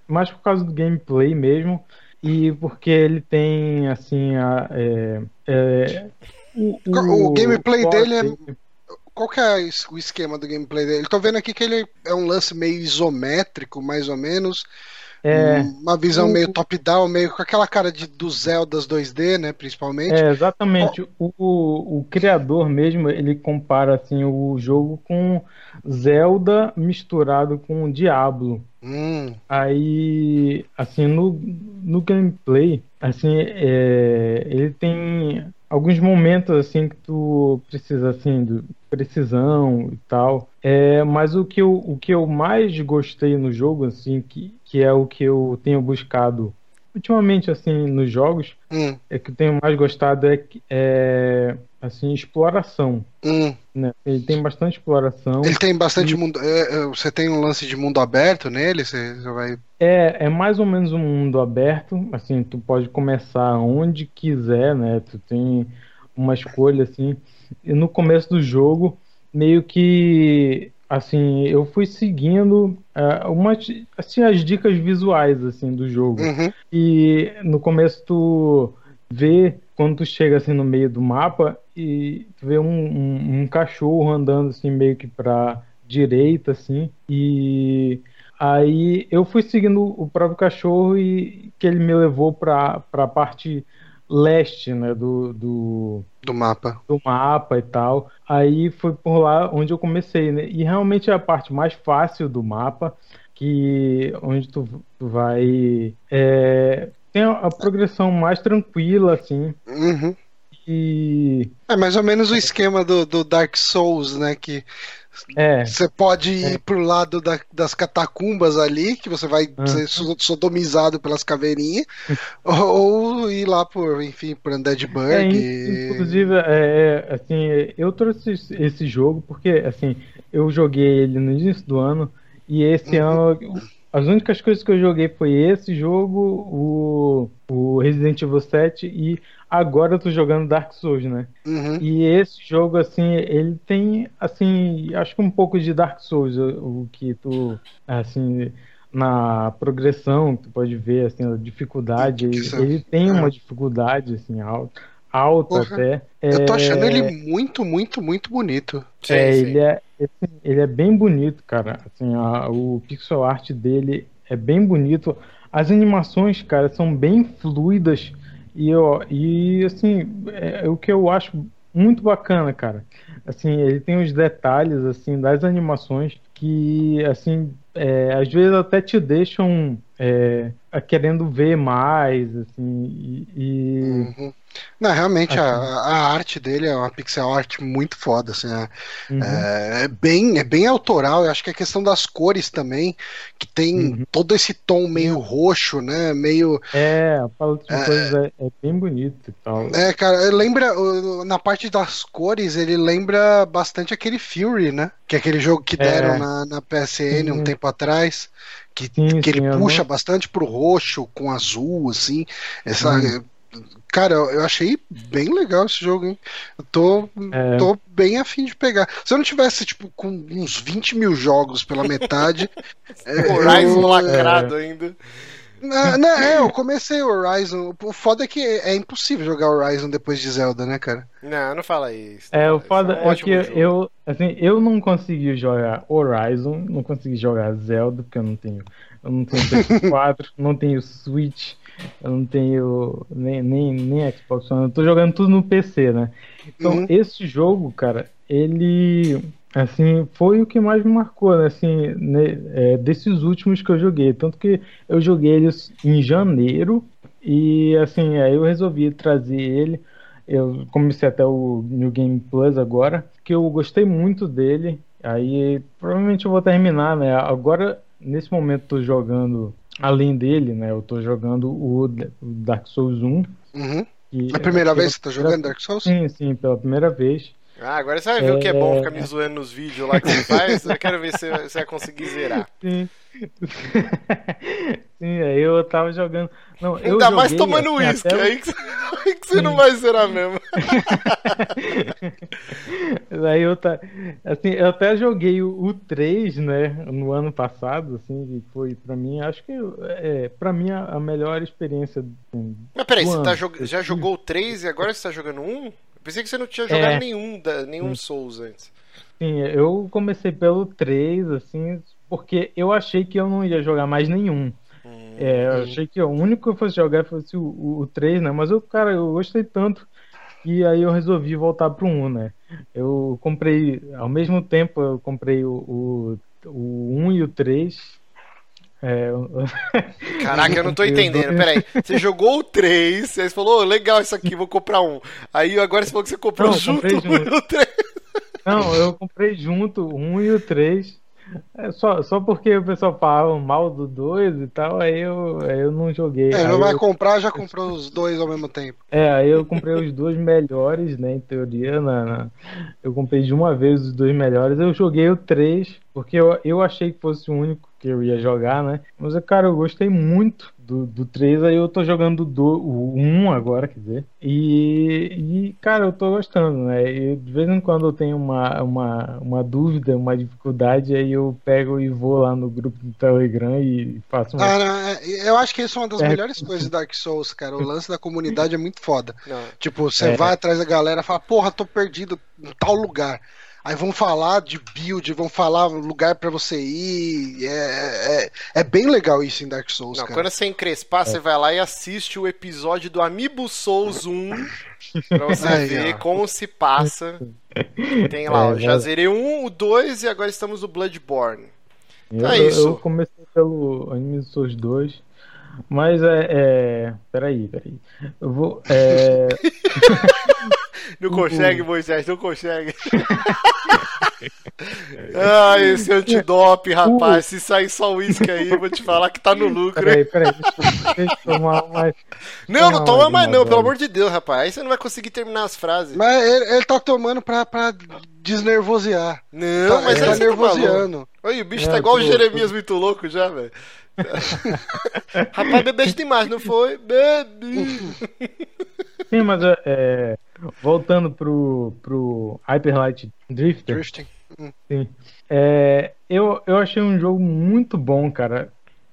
mais por causa do gameplay mesmo. E porque ele tem, assim, a, é, é, o, O gameplay o- dele é- Qual que é o esquema do gameplay dele? Tô vendo aqui que ele é um lance meio isométrico, mais ou menos. É, Uma visão o- meio top-down, meio com aquela cara de, do Zeldas 2D, né? Principalmente. É, exatamente. O, o criador mesmo, ele compara assim o jogo com Zelda misturado com Diablo. Hum, Aí, assim, no, no gameplay, assim, é, ele tem alguns momentos assim que tu precisa assim de precisão e tal. É, mas o que eu, o que eu mais gostei no jogo, assim, que, que é o que eu tenho buscado ultimamente assim nos jogos, hum, é que eu tenho mais gostado é, é assim exploração, hum. né? Ele tem bastante exploração. Ele tem bastante mundo. é, é, você tem um lance de mundo aberto nele? Você, você vai. É, é mais ou menos um mundo aberto, assim, tu pode começar onde quiser, né? Tu tem uma escolha assim. E no começo do jogo, meio que assim, eu fui seguindo umas assim as dicas visuais assim do jogo. Uhum, E no começo tu vê quando tu chega assim no meio do mapa e tu vê um, um, um cachorro andando assim meio que pra direita assim e aí eu fui seguindo o próprio cachorro e que ele me levou pra para parte leste né do, do do mapa. do mapa e tal. Aí foi por lá onde eu comecei, né? E realmente é a parte mais fácil do mapa, que onde tu, tu vai é, tem a, progressão mais tranquila, assim. Uhum. E É mais ou menos o esquema do, do Dark Souls, né? Que é, você pode ir pro lado da- das catacumbas ali, que você vai Ah. ser so- sodomizado pelas caveirinhas, ou ir lá por, enfim, por Undead é, inclusive é, é, assim, eu trouxe esse- esse jogo porque assim, eu joguei ele no início do ano e esse ano as únicas coisas que eu joguei foi esse jogo, o, o Resident Evil 7 e agora eu tô jogando Dark Souls, né? Uhum. E esse jogo, assim, ele tem, assim, acho que um pouco de Dark Souls, o, o que tu, assim, na progressão, tu pode ver, assim, a dificuldade, ele, ele tem uma é. dificuldade, assim, alta, alta Porra. até. Eu tô É, achando ele muito, muito, muito bonito. Sim, é, sim. ele é, assim, ele é bem bonito, cara. Assim, a, o pixel art dele é bem bonito. As animações, cara, são bem fluidas. E, ó, e assim, é, é o que eu acho muito bacana, cara. Assim, ele tem os detalhes assim das animações que assim é, às vezes até te deixam é, querendo ver mais, assim, e... e... Uhum. Não, realmente a, a, arte dele é uma pixel art muito foda, assim, é, uhum. é, é, bem, é bem autoral, eu acho que a questão das cores também, que tem uhum. todo esse tom meio roxo, né, meio... É, a paleta de é, cores é, é, bem bonito e tal. É, cara, lembra, na parte das cores, ele lembra bastante aquele Fury, né, que é aquele jogo que é. deram na, na PSN um tempo atrás, que, sim, que ele sim, puxa bastante pro roxo com azul, assim. Essa. Hum. Cara, eu achei bem legal esse jogo, hein? Eu tô, é. tô bem afim de pegar. Se eu não tivesse, tipo, com uns 20 mil jogos pela metade. é, Horizon eu... lacrado é. ainda. Não, não, é, eu comecei o Horizon. O foda é que é impossível jogar Horizon depois de Zelda, né, cara? Não, não fala isso. É, o foda é, um é que eu, assim, eu não consegui jogar Horizon, não consegui jogar Zelda, porque eu não tenho. Eu não tenho PS4, não tenho Switch, eu não tenho nem, nem, nem Xbox One, eu tô jogando tudo no PC, né? Então, uhum. esse jogo, cara, ele assim foi o que mais me marcou né? assim né? É, desses últimos que eu joguei tanto que eu joguei eles em janeiro e assim aí eu resolvi trazer ele eu comecei até o New Game Plus agora que eu gostei muito dele aí provavelmente eu vou terminar né agora nesse momento tô jogando além dele né eu tô jogando o Dark Souls 1 uhum. E, a primeira vez que você tá jogando Dark Souls? Sim, sim, pela primeira vez. Ah, agora você vai ver é... o que é bom ficar me zoando nos vídeos lá que você faz. Eu quero ver se você vai conseguir zerar. Sim. Sim, aí eu tava jogando. Não, Ainda eu mais tomando uísque, até... aí, que, aí que você não vai zerar mesmo. aí eu tá. Assim, eu até joguei o, o 3, né, no ano passado, assim, que foi pra mim, acho que é, pra mim a, a melhor experiência. Assim, Mas peraí, você tá jog... já jogou o 3 e agora você tá jogando um? Pensei que você não tinha jogado é. nenhum, da, nenhum Souls antes. Sim, eu comecei pelo 3, assim, porque eu achei que eu não ia jogar mais nenhum. Hum, é, eu achei que o único que eu fosse jogar fosse o, o, o 3, né? Mas eu, cara, eu gostei tanto que aí eu resolvi voltar pro 1, né? Eu comprei, ao mesmo tempo, eu comprei o, o, o 1 e o 3. É, Caraca, eu não tô entendendo. Peraí, você jogou o 3, aí você falou, oh, legal isso aqui, vou comprar um. Aí agora você falou que você comprou não, junto, junto. o 3. Não, eu comprei junto o 1 e o 3. É só, só porque o pessoal falava mal do 2 e tal, aí eu, aí eu não joguei. É, não vai eu... comprar, já comprou os dois ao mesmo tempo. É, aí eu comprei os dois melhores, né, em teoria. Na, na... Eu comprei de uma vez os dois melhores. Eu joguei o 3, porque eu, eu achei que fosse o único que eu ia jogar, né? Mas, cara, eu gostei muito do, do 3, aí eu tô jogando do, o 1 agora, quer dizer. E, e, cara, eu tô gostando, né? E de vez em quando eu tenho uma, uma, uma dúvida, uma dificuldade, aí eu pego e vou lá no grupo do Telegram e faço uma. Ah, eu acho que isso é uma das é, melhores coisas do Dark Souls, cara. O lance da comunidade é muito foda. Não. Tipo, você é. vai atrás da galera e fala, porra, tô perdido em tal lugar. Aí vão falar de build, vão falar lugar para você ir. É, é, é, bem legal isso em Dark Souls. Não, cara. quando você encrespar, é. você vai lá e assiste o episódio do Amiibo Souls 1 pra você Aí, ver ó. como se passa. Tem lá, é, ó, já zerei um, o 2 e agora estamos no Bloodborne. Eu, é isso. Eu comecei pelo Amiibo Souls 2. Mas é, é. Peraí, peraí. Eu vou. É... Não consegue, Moisés, não consegue. ah, esse antidope, rapaz. Se sair só uísque aí, vou te falar que tá no lucro. Peraí, peraí, deixa, deixa eu tomar mais. Não, não toma mais, não, pelo amor de Deus, rapaz. Aí você não vai conseguir terminar as frases. Mas ele, ele tá tomando pra, pra desnervosear. Não, tá, mas ele tá, tá nervoseando. Olha, o bicho tá é, igual o Jeremias muito louco já, velho. Rapaz, bebeste demais, não foi? Bebi! Sim, mas é, é, voltando pro, pro Hyper Light Drifter. Drifting. Sim. É, eu, eu achei um jogo muito bom, cara.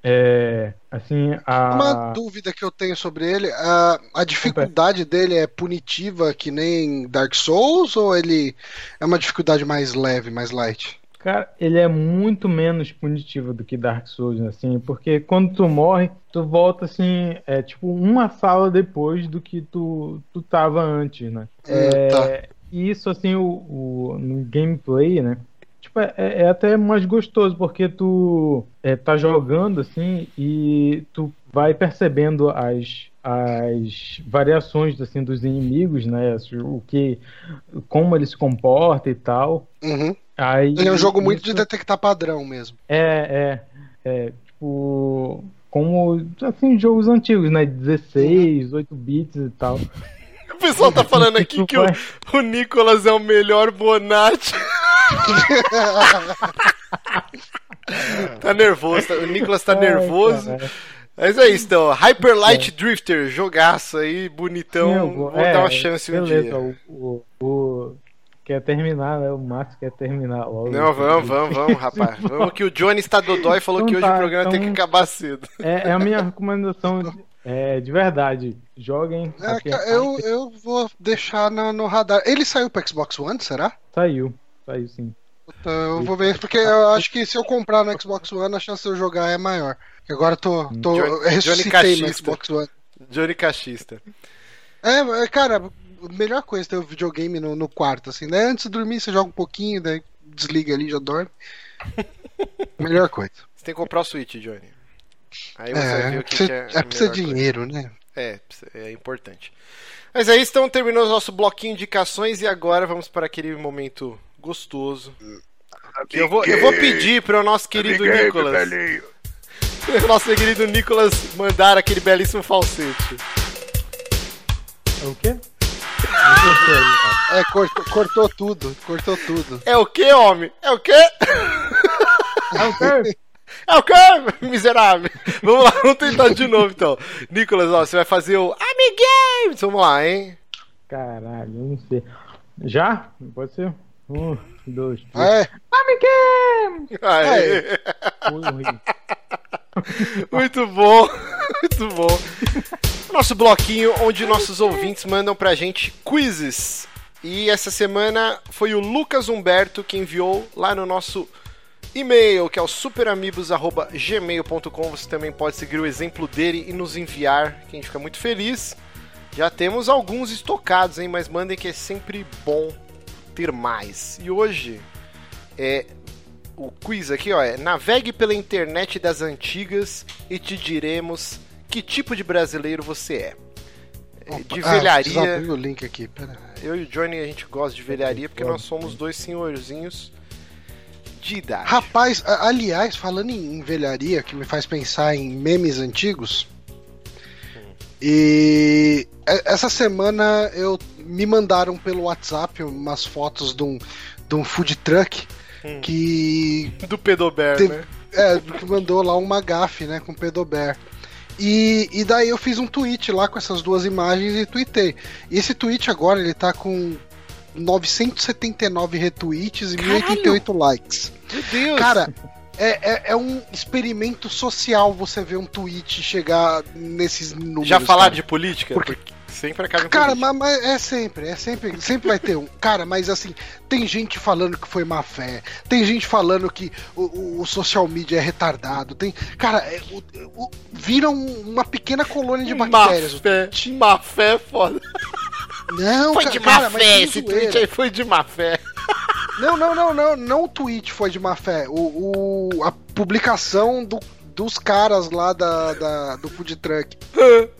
É, assim, a... Uma dúvida que eu tenho sobre ele, a, a dificuldade dele é punitiva que nem Dark Souls ou ele é uma dificuldade mais leve, mais light? Cara, ele é muito menos punitivo do que Dark Souls, assim, porque quando tu morre, tu volta assim, é tipo uma sala depois do que tu, tu tava antes, né? Hum, é, tá. E isso, assim, o, o, no gameplay, né? Tipo, é, é, até mais gostoso, porque tu é, tá jogando, assim, e tu vai percebendo as, as variações assim dos inimigos, né? O que, como eles se comportam e tal. Uhum. Aí, Ele é um jogo muito isso... de detectar padrão mesmo. É, é, é. Tipo, como assim, jogos antigos, né? 16, 8 bits e tal. O pessoal tá falando aqui que o, o Nicolas é o melhor Bonatti. tá nervoso, tá, o Nicolas tá nervoso. Mas é isso, então. Hyper Light é. Drifter, jogaço aí, bonitão. vou, vou é, dar uma chance beleza, um dia. O, o, o, quer terminar, né? O Márcio quer terminar logo. Não, vamos, vamos, vamos, rapaz. Vamos que o Johnny está dodói e falou então, que hoje tá, o programa então, tem que acabar cedo. É, é a minha recomendação de, é, de verdade. Joguem. É, eu, eu vou deixar no, no radar. Ele saiu para Xbox One, será? Saiu, saiu sim. Então, eu vou ver, porque eu acho que se eu comprar no Xbox One, a chance de eu jogar é maior. Agora eu tô. tô Johnny, ressuscitei no Xbox One. Johnny Cachista. É, cara, melhor coisa ter o um videogame no, no, quarto, assim, né? Antes de dormir, você joga um pouquinho, daí desliga ali já dorme. melhor coisa. Você tem que comprar o Switch, Johnny. Aí você é, vê o que, que é. É precisa de dinheiro, né? É, é importante. Mas é isso, então terminou o nosso bloquinho de indicações e agora vamos para aquele momento gostoso. Que eu, vou, eu vou pedir para o nosso querido Nicolas. O nosso querido Nicolas mandar aquele belíssimo falsete. É o quê? É, cortou, cortou tudo, cortou tudo. É o que, homem? É o que? É o quê? É o que, miserável? Vamos lá, vamos tentar de novo então. Nicolas, ó, você vai fazer o Amiguinhos. Vamos lá, hein? Caralho, eu não sei. Já? Pode ser? Um, dois, três. É. Amiguinhos! Aê. Muito bom, muito bom. Nosso bloquinho onde nossos ouvintes mandam pra gente quizzes. E essa semana foi o Lucas Humberto que enviou lá no nosso e-mail, que é o superamigos.gmail.com. Você também pode seguir o exemplo dele e nos enviar, que a gente fica muito feliz. Já temos alguns estocados, hein? Mas mandem que é sempre bom ter mais. E hoje é o quiz aqui, ó, é navegue pela internet das antigas e te diremos que tipo de brasileiro você é. Opa, de velharia. Ah, o link aqui, pera. Eu e o Johnny a gente gosta de velharia porque nós somos dois senhorzinhos de idade. Rapaz, aliás, falando em velharia, que me faz pensar em memes antigos. E essa semana eu me mandaram pelo WhatsApp umas fotos de um, de um food truck hum. que. Do Pedober, né? É, que mandou lá uma gafe, né, com Pedober. E, e daí eu fiz um tweet lá com essas duas imagens e tweetei. E esse tweet agora ele tá com 979 retweets e Caralho. 1088 likes. Meu Deus! Cara, é, é, é, um experimento social você ver um tweet chegar nesses números. Já falaram de política? Porque, Porque sempre acaba em Cara, mas, mas, é sempre, é sempre, sempre vai ter um. Cara, mas assim, tem gente falando que foi má fé, tem gente falando que o, o, social media é retardado, tem. Cara, é, o, o, viram uma pequena colônia de bactérias. Má fé, má fé foda. Não, foi de má fé, esse tweet aí foi de má fé. Não, não, não, não, não o tweet foi de má fé. O, o a publicação do, dos caras lá da, da do food truck.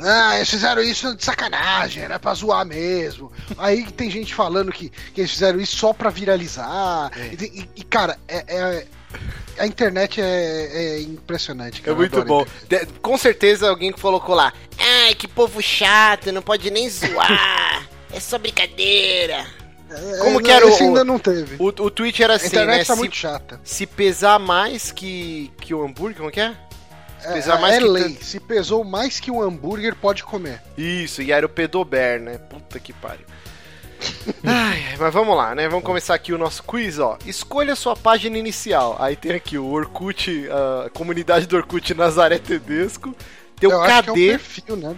Ah, eles fizeram isso de sacanagem, era pra zoar mesmo. Aí tem gente falando que, que eles fizeram isso só pra viralizar. É. E, e, cara, é, é, a internet é, é impressionante. Cara. É muito bom. De, com certeza alguém colocou lá. Ai, que povo chato, não pode nem zoar. é só brincadeira. É, Como que era o. ainda não teve. O, o tweet era assim, a internet né? Tá se, muito chata. Se pesar mais que, que o hambúrguer, como que é? Se pesar é, mais é que lei. T... Se pesou mais que um hambúrguer, pode comer. Isso, e era o pedober, né? Puta que pariu. Ai, mas vamos lá, né? Vamos começar aqui o nosso quiz, ó. Escolha sua página inicial. Aí tem aqui o Orkut, a comunidade do Orkut Nazaré Tedesco. Tem o Eu acho que é um KD. perfil, né?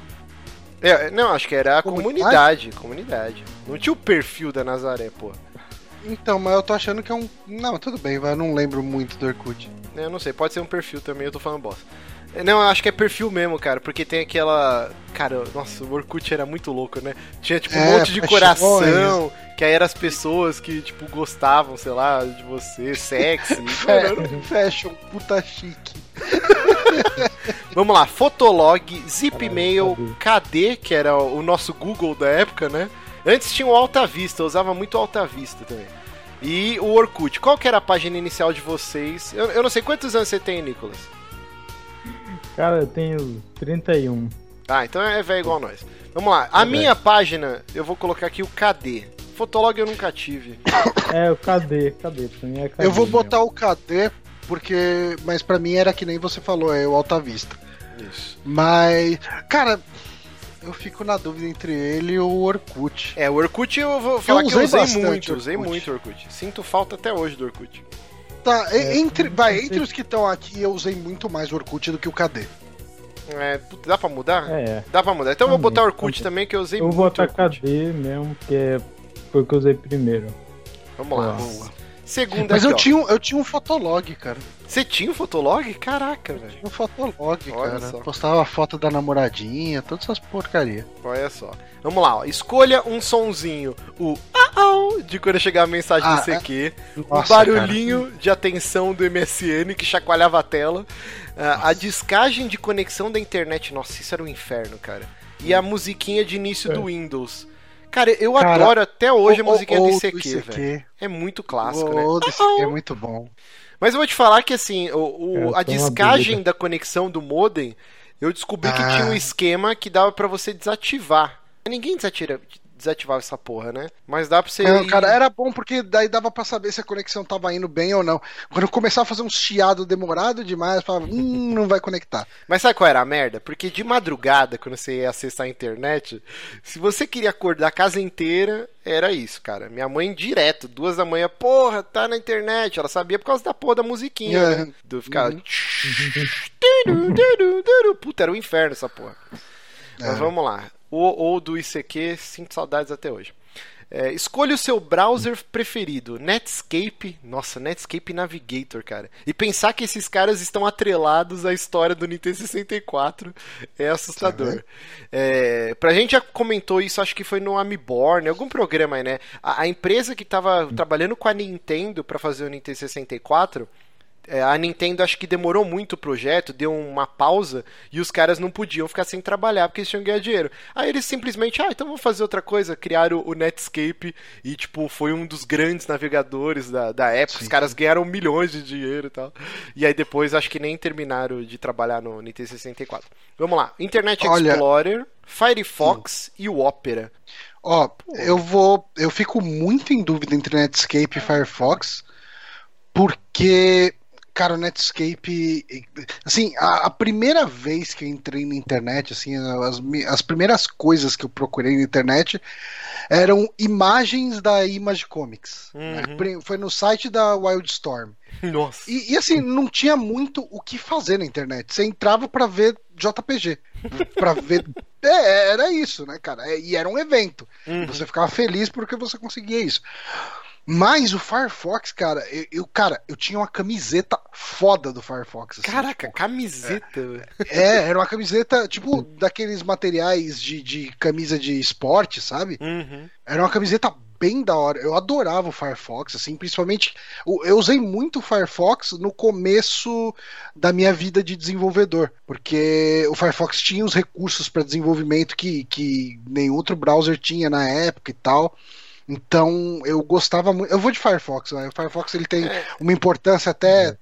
É, não, acho que era a Comunidade? comunidade. Não tinha o perfil da Nazaré, pô. Então, mas eu tô achando que é um. Não, tudo bem, vai, eu não lembro muito do Orkut. Eu não sei, pode ser um perfil também, eu tô falando bosta. Não, eu acho que é perfil mesmo, cara, porque tem aquela. Cara, nossa, o Orkut era muito louco, né? Tinha tipo um É, monte de paixões. coração, que aí eram as pessoas que, tipo, gostavam, sei lá, de você, sexy. Mano, era- Fashion, puta chique. Vamos lá, Fotolog, Zipmail, KD, que era o nosso Google da época, né? Antes tinha o Alta Vista, eu usava muito Alta Vista também. E o Orkut. Qual que era a página inicial de vocês? Eu, eu não sei quantos anos você tem, Nicolas. Cara, eu tenho 31. Tá, então é velho igual nós. Vamos lá, a É minha página, eu vou colocar aqui o KD. Fotolog eu nunca tive. É, o KD, KD, pra mim é KD. Eu vou mesmo. botar o KD, porque. Mas pra mim era que nem você falou, é o Alta Vista. Isso. Mas. Cara, eu fico na dúvida entre ele e o Orkut. É, o Orkut eu vou falar que eu usei usei bastante muito, usei Orkut. muito Orkut. Sinto falta até hoje do Orkut. Tá, É, entre, vai, entre os que estão aqui, eu usei muito mais o Orkut do que o KD. É, puta, dá pra mudar? É, Dá pra mudar. Então eu vou Também, botar Orkut também. também, que eu usei eu muito vou botar Orkut. KD mesmo, que é foi o que eu usei primeiro. Vamos lá. Boa. Segunda Mas aqui, eu ó. tinha, um- eu tinha um Fotolog, cara. Você tinha um Fotolog? Caraca, velho. Um Fotolog, Olha cara. só. Postava foto da namoradinha, todas essas porcaria. Olha só. Vamos lá, ó. Escolha um sonzinho. O au de quando chegar a mensagem Ah, do CQ. o Nossa, barulhinho de atenção do MSN que chacoalhava a tela. ah, a discagem de conexão da internet. Nossa, isso era um inferno, cara. E a musiquinha de início É. do Windows. Cara, eu Cara, adoro até hoje a Ou- musiquinha do do ICQ, ICQ. velho. É muito clássico, né? O desse aqui é muito bom. Mas eu vou te falar que assim, o, o- a descagem da conexão do modem, eu descobri que Ah. tinha um esquema que dava pra você desativar. Ninguém desatira, desativava essa porra, né? Mas dá pra você. Não, ir- cara, era bom porque daí dava pra saber se a conexão tava indo bem ou não. Quando eu começava a fazer um chiado demorado demais, eu falava, hum, não vai conectar. Mas sabe qual era a merda? Porque de madrugada, quando você ia acessar a internet, se você queria acordar a casa inteira, era isso, cara. Minha mãe direto, duas da manhã, porra, tá na internet. Ela sabia por causa da porra da musiquinha, É. né? Do ficar. Uhum. Puta, era o inferno essa porra. Mas É. vamos lá. Ou, ou do ICQ, sinto saudades até hoje. É, escolha o seu browser preferido. Netscape. Nossa, Netscape Navigator, cara. E pensar que esses caras estão atrelados à história do Nintendo 64 é assustador. É, pra gente já comentou isso, acho que foi no Amiborn, algum programa aí, né? A, a empresa que tava trabalhando com a Nintendo pra fazer o Nintendo 64. É, a Nintendo acho que demorou muito o projeto, deu uma pausa e os caras não podiam ficar sem trabalhar porque eles tinham que ganhar dinheiro. Aí eles simplesmente, ah, então vamos fazer outra coisa, criaram o, Netscape e, tipo, foi um dos grandes navegadores da, da época. Os Sim. caras ganharam milhões de dinheiro e tal. E aí depois acho que nem terminaram de trabalhar no Nintendo 64. Vamos lá, Internet Olha- Explorer, Firefox e o Opera. Ó, eu vou. Eu fico muito em dúvida entre Netscape e Firefox, porque, cara, o Netscape. Assim, a, a primeira vez que eu entrei na internet, assim, as, as primeiras coisas que eu procurei na internet eram imagens da Image Comics. né? Uhum. Pri- Foi no site da Wildstorm. Nossa. E, e, assim, não tinha muito o que fazer na internet. Você entrava pra ver JPG. Pra ver. É, era isso, né, cara? É, E era um evento. Uhum. Você ficava feliz porque você conseguia isso. Mas o Firefox, cara, eu, eu- cara, eu tinha uma camiseta foda do Firefox. assim, Caraca, tipo, camiseta. velho. é, era uma camiseta, tipo, daqueles materiais de, de camisa de esporte, sabe? Uhum. Era uma camiseta bem da hora. Eu adorava o Firefox, assim, principalmente. Eu usei muito o Firefox no começo da minha vida de desenvolvedor, porque o Firefox tinha os recursos para desenvolvimento que, que nenhum outro browser tinha na época e tal. Então eu gostava muito. Eu vou de Firefox, né? O Firefox ele tem É. uma importância até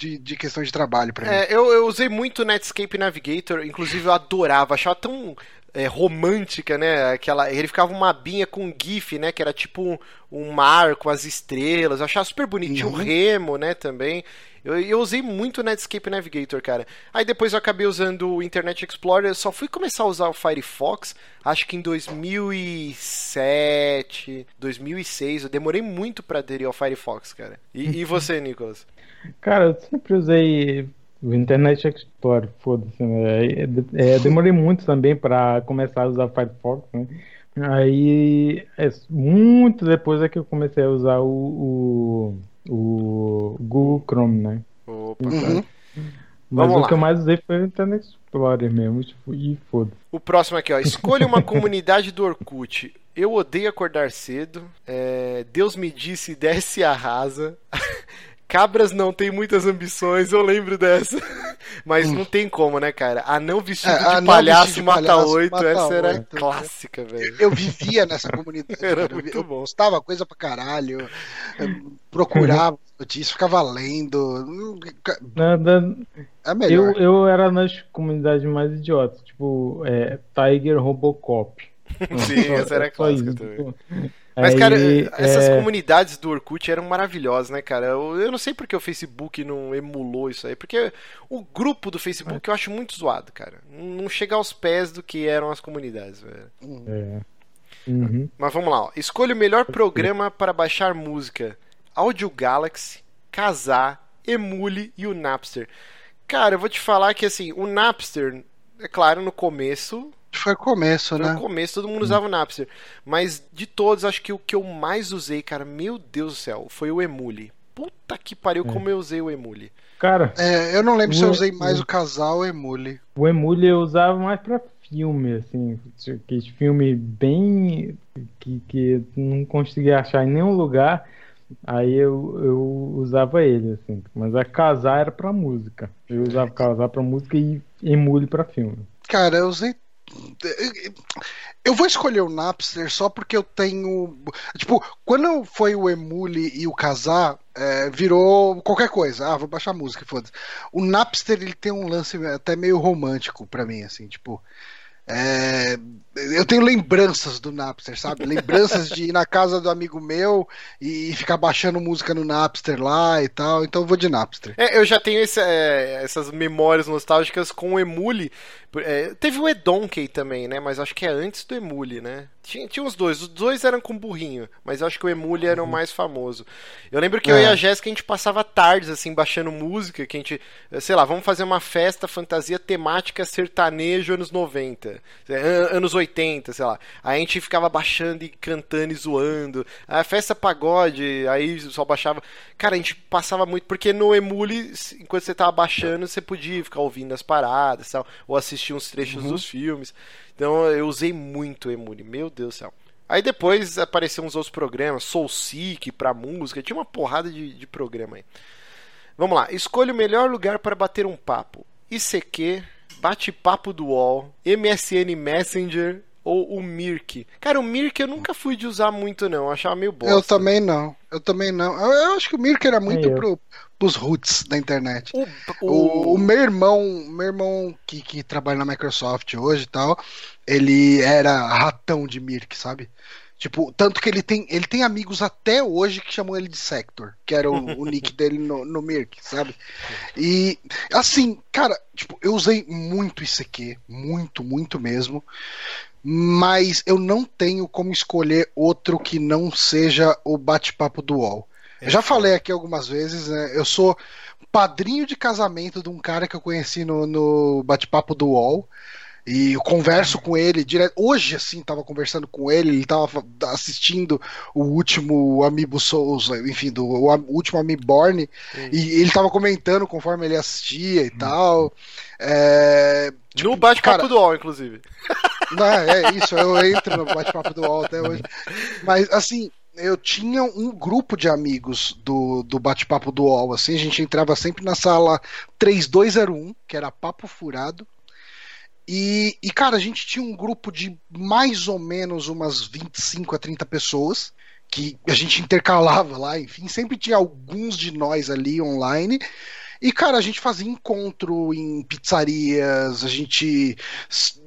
de, de questão de trabalho para mim. É, eu, eu usei muito o Netscape Navigator, inclusive eu adorava, achava tão é, romântica, né? Aquela, ele ficava uma abinha com GIF, né? Que era tipo um, um mar com as estrelas. Eu achava super bonito. Tinha o Uhum. Remo, né? Também. Eu, eu usei muito o Netscape Navigator, cara. Aí depois eu acabei usando o Internet Explorer. Eu só fui começar a usar o Firefox, acho que em 2007, 2006. Eu demorei muito pra aderir ao Firefox, cara. E, e você, Nicolas? Cara, eu sempre usei o Internet Explorer, foda-se, né? É, é, demorei muito também para começar a usar o Firefox, né? Aí, é, muito depois é que eu comecei a usar o, o, o Google Chrome, né? Opa. Uhum. Mas Vamos o lá. que eu mais usei foi o Internet Explorer mesmo, tipo, e foda-se. O próximo aqui, ó. Escolha uma comunidade do Orkut. Eu odeio acordar cedo. É, Deus me disse, desce e arrasa. Cabras não tem muitas ambições, eu lembro dessa. Mas não tem como, né, cara? Anão vestido É, de anão palhaço vestido de mata palhaço oito. mata Essa era oito. clássica, velho. Eu vivia nessa comunidade. Era cara. Eu- muito eu bom. postava coisa pra caralho. eu procurava notícias, ficava lendo. Nada, É melhor. eu, eu era nas comunidades mais idiotas, tipo, é, Tiger Robocop. Sim, Só- essa era só clássica isso. também. Mas, cara, Aí, essas é, comunidades do Orkut eram maravilhosas, né, cara? Eu, eu não sei porque o Facebook não emulou isso aí. Porque o grupo do Facebook eu acho muito zoado, cara. Não chega aos pés do que eram as comunidades, velho. é. Uhum. Mas vamos lá, ó. Escolha o melhor programa para baixar música: Audio Galaxy, Kazaa, Emule e o Napster. Cara, eu vou te falar que assim, o Napster, é claro, no começo Foi o começo, no né? começo todo mundo usava o Napster. Mas de todos, acho que o que eu mais usei, cara, meu Deus do céu, foi o Emule. Puta que pariu, como eu usei o Emule. Cara, É, eu não lembro se eu O- usei mais o casal ou Emule. o Emule eu usava mais pra filme, assim, aqueles filme bem que, que não conseguia achar em nenhum lugar, aí eu, eu usava ele, assim. Mas a casar era pra música. Eu usava casar pra música e Emule pra filme. Cara, eu usei. Eu vou escolher o Napster só porque eu tenho. Tipo, quando foi o Emule e o Casar, é, virou qualquer coisa. Ah, vou baixar música, foda-se. O Napster ele tem um lance até meio romântico pra mim, assim, tipo. É, eu tenho lembranças do Napster, sabe? Lembranças de ir na casa do amigo meu e ficar baixando música no Napster lá e tal. Então eu vou de Napster. É, eu já tenho esse, é, essas memórias nostálgicas com o Emule. É, teve o Edonkey também, né? Mas acho que é antes do Emule, né? Tinha, tinha os dois. Os dois eram com burrinho, mas eu acho que o Emule era o mais famoso. Eu lembro que eu É. e a Jéssica a gente passava tardes assim baixando música, que a gente, sei lá, vamos fazer uma festa fantasia temática sertanejo anos 90, é, an- anos 80, sei lá. Aí a gente ficava baixando e cantando e zoando. A festa pagode, aí só baixava. Cara, a gente passava muito porque no Emule, enquanto você tava baixando, você podia ficar ouvindo as paradas, tal, ou assistir uns trechos dos filmes. Então eu usei muito o Emule, meu Deus do céu. Aí depois apareceram uns outros programas, Soul Seek pra música, tinha uma porrada de, de programa aí. Vamos lá, escolha o melhor lugar para bater um papo: ICQ, Bate-Papo do UOL, MSN Messenger ou o Mirk. Cara, o Mirk eu nunca fui de usar muito, não, eu achava meio bosta. Eu também não. Eu também não. Eu, eu acho que o Mirk era muito É, pro, pros roots da internet. O, O, o meu irmão, meu irmão que, que trabalha na Microsoft hoje e tal, ele era ratão de Mirk, sabe? Tipo, tanto que ele tem, ele tem amigos até hoje que chamam ele de Sector, que era o, o nick dele no, no Mirk, sabe? E assim, cara, tipo, eu usei muito ICQ, muito, muito mesmo. Mas eu não tenho como escolher outro que não seja o bate-papo do UOL. Eu já falei aqui algumas vezes, né? Eu sou padrinho de casamento de um cara que eu conheci no, no bate-papo do UOL. E eu converso com ele direto. Hoje, assim, tava conversando com ele, ele tava assistindo o último Amiibo Souls, enfim, do o último Amiiborn, e ele tava comentando conforme ele assistia e tal. É, no bate-papo do UOL, inclusive. não, é isso, eu entro no bate-papo do UOL até hoje. Mas, assim, eu tinha um grupo de amigos do, do bate-papo do UOL, assim, a gente entrava sempre na sala 3201, que era Papo Furado. E, e, cara, a gente tinha um grupo de mais ou menos umas 25 a 30 pessoas que a gente intercalava lá, enfim, sempre tinha alguns de nós ali online. E, cara, a gente fazia encontro em pizzarias, a gente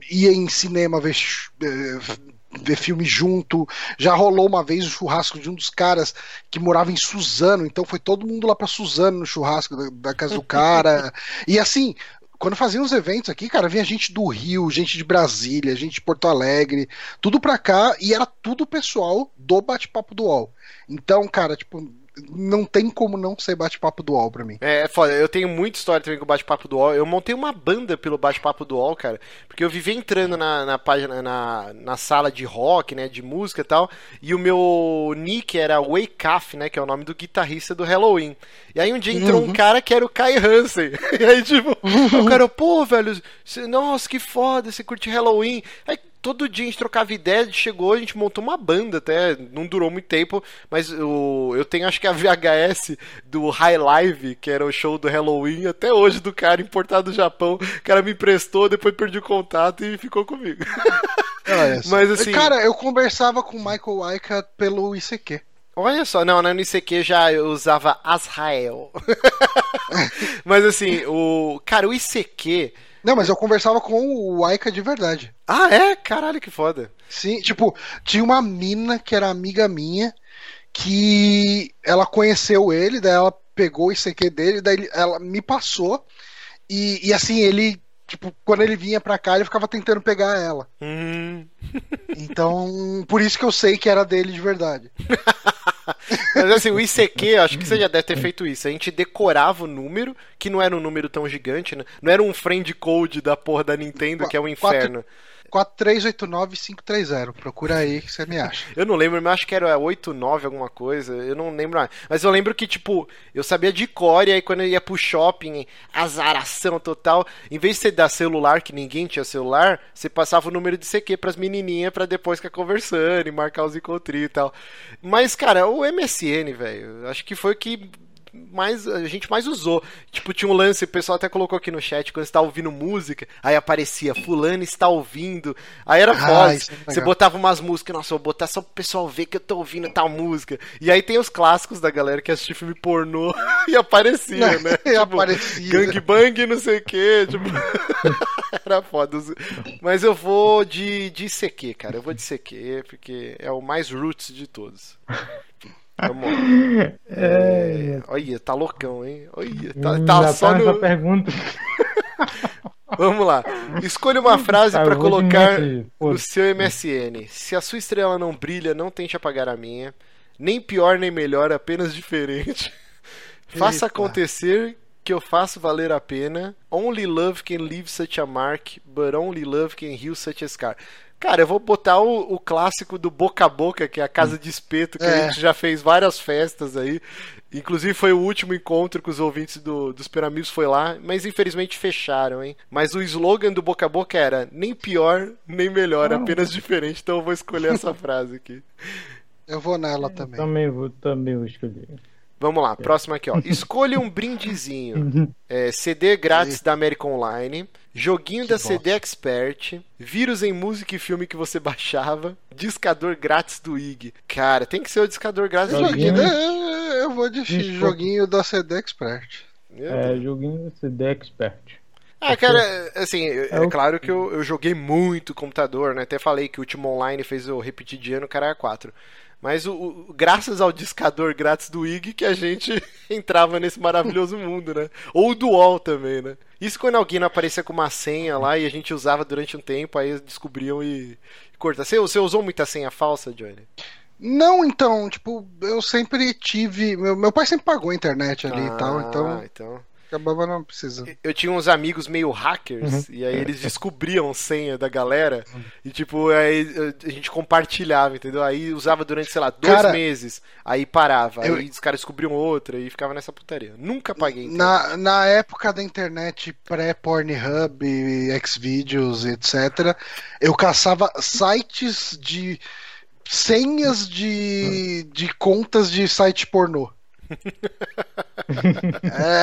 ia em cinema ver, eh, ver filme junto. Já rolou uma vez o churrasco de um dos caras que morava em Suzano, então foi todo mundo lá pra Suzano no churrasco da, da casa do cara. e assim, quando faziam os eventos aqui, cara, vinha gente do Rio, gente de Brasília, gente de Porto Alegre, tudo pra cá, e era tudo pessoal do bate-papo do UOL. Então, cara, tipo, não tem como não ser bate-papo do UOL pra mim. É, foda. Eu tenho muita história também com o bate-papo do UOL. Eu montei uma banda pelo bate-papo do UOL, cara. Porque eu vivia entrando na, na página, na, na sala de rock, né? De música e tal. E o meu nick era Wake né? Que é o nome do guitarrista do Halloween. E aí um dia entrou uhum. um cara que era o Kai Hansen. E aí, tipo, o cara, pô, velho, nossa, que foda, você curte Halloween. Aí todo dia a gente trocava ideia, chegou, a gente montou uma banda até, não durou muito tempo, mas o, eu tenho acho que a VHS do High Live, que era o show do Halloween, até hoje do cara importado do Japão, o cara me emprestou, depois perdi o contato e ficou comigo. mas assim, cara, eu conversava com o Michael Waika pelo ICQ. Olha só, não, no ICQ já eu usava Azrael. mas assim, o cara, o ICQ não, mas eu conversava com o Aika de verdade. Ah, é? Caralho, que foda. Sim, tipo, tinha uma mina que era amiga minha que ela conheceu ele, daí ela pegou o ICQ dele, daí ela me passou. E, e assim, ele, tipo, quando ele vinha pra cá, ele ficava tentando pegar ela. Hum. Então, por isso que eu sei que era dele de verdade. Mas assim, o ICQ, acho que você já deve ter feito isso. A gente decorava o número, que não era um número tão gigante, né? Não era um friend code da porra da Nintendo, que é o um inferno. 4389530. Procura aí que você me acha. eu não lembro, mas acho que era 89 alguma coisa. Eu não lembro mais. Mas eu lembro que, tipo, eu sabia de cor, e aí quando eu ia pro shopping, azaração total. Em vez de você dar celular, que ninguém tinha celular, você passava o número de CQ pras menininhas pra depois ficar conversando e marcar os encontrinhos e tal. Mas, cara, o MSN, velho, acho que foi o que mais a gente mais usou. Tipo, tinha um lance, o pessoal até colocou aqui no chat, quando você tá ouvindo música, aí aparecia, fulano está ouvindo. Aí era ah, voz. É você botava umas músicas, nossa, vou botar só pro pessoal ver que eu tô ouvindo tal música. E aí tem os clássicos da galera que assistia filme pornô e aparecia, né? tipo, aparecia. Gangbang, não sei o que, tipo... era foda. Mas eu vou de, de CQ, cara. Eu vou de CQ, porque é o mais roots de todos. Vamos lá. É... Olha, tá loucão, hein? Olha, tá, hum, tá só no. Pergunta. Vamos lá. Escolha uma frase tá, para colocar no seu MSN. Se a sua estrela não brilha, não tente apagar a minha. Nem pior nem melhor, apenas diferente. Faça acontecer que eu faço valer a pena. Only love can leave such a mark, but only love can heal such a scar. Cara, eu vou botar o, o, clássico do Boca a Boca, que é a casa de espeto, que é. a gente já fez várias festas aí. Inclusive foi o último encontro com os ouvintes do, dos Peramigos foi lá, mas infelizmente fecharam, hein? Mas o slogan do Boca a Boca era nem pior, nem melhor, oh. apenas diferente. Então eu vou escolher essa frase aqui. Eu vou nela também. Também vou, também vou escolher. Vamos lá, próximo aqui, ó. Escolha um brindezinho. É, CD grátis da América Online, joguinho que da bosta. CD Expert, vírus em música e filme que você baixava, discador grátis do IG. Cara, tem que ser o discador grátis do IG. Né? Eu vou de joguinho da CD Expert. É, joguinho da CD Expert. Ah, cara, assim, é, é claro que eu, eu joguei muito computador, né? Até falei que o último online fez eu repetir de ano, cara, 4. Mas o, o, graças ao discador grátis do IG que a gente entrava nesse maravilhoso mundo, né? Ou do UOL também, né? Isso quando alguém não aparecia com uma senha lá e a gente usava durante um tempo, aí descobriam e, e cortavam. Você, você usou muita senha falsa, Johnny? Não, então, tipo, eu sempre tive. Meu, meu pai sempre pagou a internet ali ah, e tal, então. então acabava não precisando. Eu tinha uns amigos meio hackers, uhum. e aí eles descobriam senha da galera, e tipo, aí a gente compartilhava, entendeu? Aí usava durante, sei lá, dois Cara, meses, aí parava, eu... aí os caras descobriam outra e ficava nessa putaria. Nunca paguei. Na, na época da internet pré-Pornhub, Xvideos, etc., eu caçava sites de senhas de, de contas de site pornô.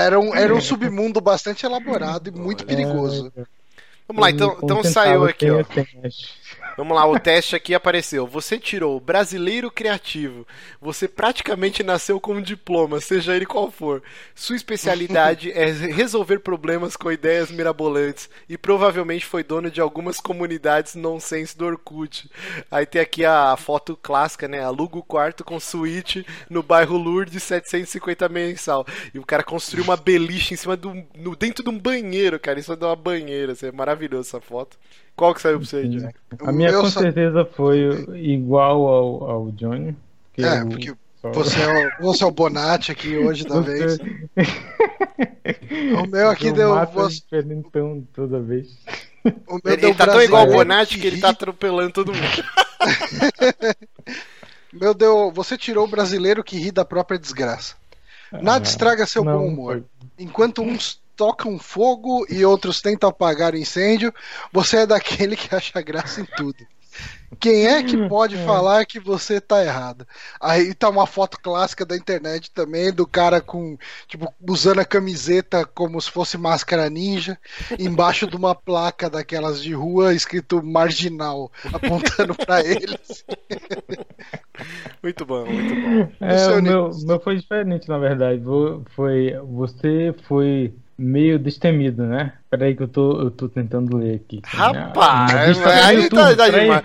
Era, um, era um submundo bastante elaborado e muito perigoso. Vamos lá, então, então saiu aqui, ó. Vamos lá, o teste aqui apareceu. Você tirou brasileiro criativo. Você praticamente nasceu com um diploma, seja ele qual for. Sua especialidade é resolver problemas com ideias mirabolantes e provavelmente foi dono de algumas comunidades nonsense do Orkut. Aí tem aqui a foto clássica, né? Aluga o quarto com suíte no bairro Lourdes, 750 mensal. E o cara construiu uma beliche em cima do no, dentro de um banheiro, cara, em cima de uma banheira. Assim, é maravilhoso essa foto. Qual que saiu pra você, Johnny? A minha com certeza foi igual ao, ao Johnny. É, porque você, é o, você é o Bonatti aqui hoje da você... vez. o meu aqui deu. Você... diferentão toda vez. O meu ele, ele tá tão igual o Bonatti que ele tá atropelando todo mundo. meu deu. Você tirou o brasileiro que ri da própria desgraça. Nada ah, estraga seu não, bom humor. Foi... Enquanto uns tocam fogo e outros tentam apagar o incêndio, você é daquele que acha graça em tudo. Quem é que pode é. falar que você tá errado? Aí tá uma foto clássica da internet também do cara com, tipo, usando a camiseta como se fosse máscara ninja, embaixo de uma placa daquelas de rua escrito marginal, apontando para eles. Muito bom, muito bom. É, o meu, meu foi diferente, na verdade. Foi, você foi meio destemido, né? Peraí que eu tô, eu tô tentando ler aqui. Rapaz, aí tá, tá demais.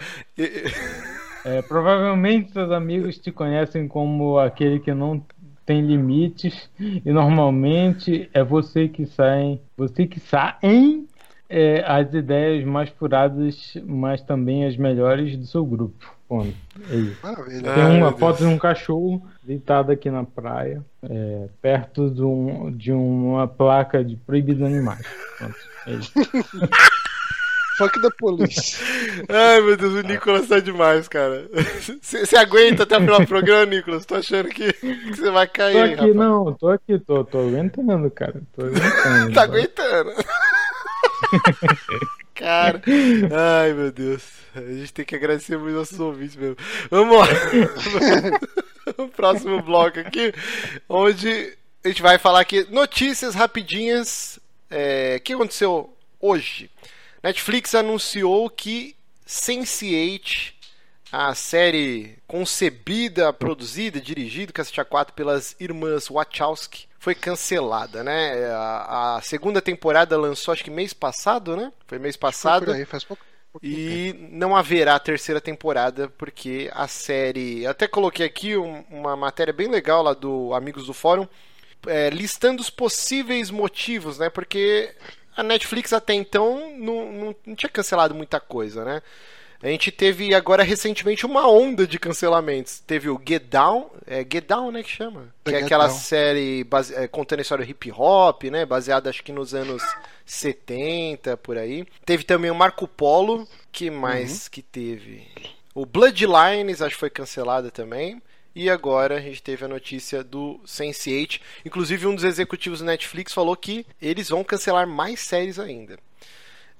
É, provavelmente seus amigos te conhecem como aquele que não tem limites e normalmente é você que sai, você que sai é, as ideias mais furadas, mas também as melhores do seu grupo. Ponto. É isso. Maravilha. Tem uma foto de um cachorro deitado aqui na praia, é, perto de, um, de uma placa de proibido animais. Ponto. É isso. Fuck da polícia. Ai, meu Deus, o Nicolas tá demais, cara. Você aguenta até o final do programa, Nicolas? Tô achando que você vai cair. Tô aqui, rapaz. não, tô aqui, tô, tô aguentando, cara. Tô aguentando. tá aguentando. Cara, ai meu Deus. A gente tem que agradecer muito nossos ouvintes mesmo. Vamos lá. o próximo bloco aqui, onde a gente vai falar aqui notícias rapidinhas. É, que aconteceu hoje? Netflix anunciou que Sense8, a série concebida, produzida, dirigida, cacete a 4 pelas irmãs Wachowski, foi cancelada, né? A, a, segunda temporada lançou acho que mês passado, né? Foi mês passado. Foi aí, faz pouco. E não haverá terceira temporada, porque a série. Eu até coloquei aqui um, uma matéria bem legal lá do Amigos do Fórum, é, listando os possíveis motivos, né? Porque a Netflix até então não, não, não tinha cancelado muita coisa, né? A gente teve agora recentemente uma onda de cancelamentos. Teve o Get Down, é Get Down, né, que chama? Que é aquela Down. série base, é, contando a história hip hop, né, baseada acho que nos anos 70 por aí. Teve também o Marco Polo, que mais uhum. que teve? O Bloodlines acho que foi cancelada também. E agora a gente teve a notícia do Sense8. Inclusive, um dos executivos do Netflix falou que eles vão cancelar mais séries ainda.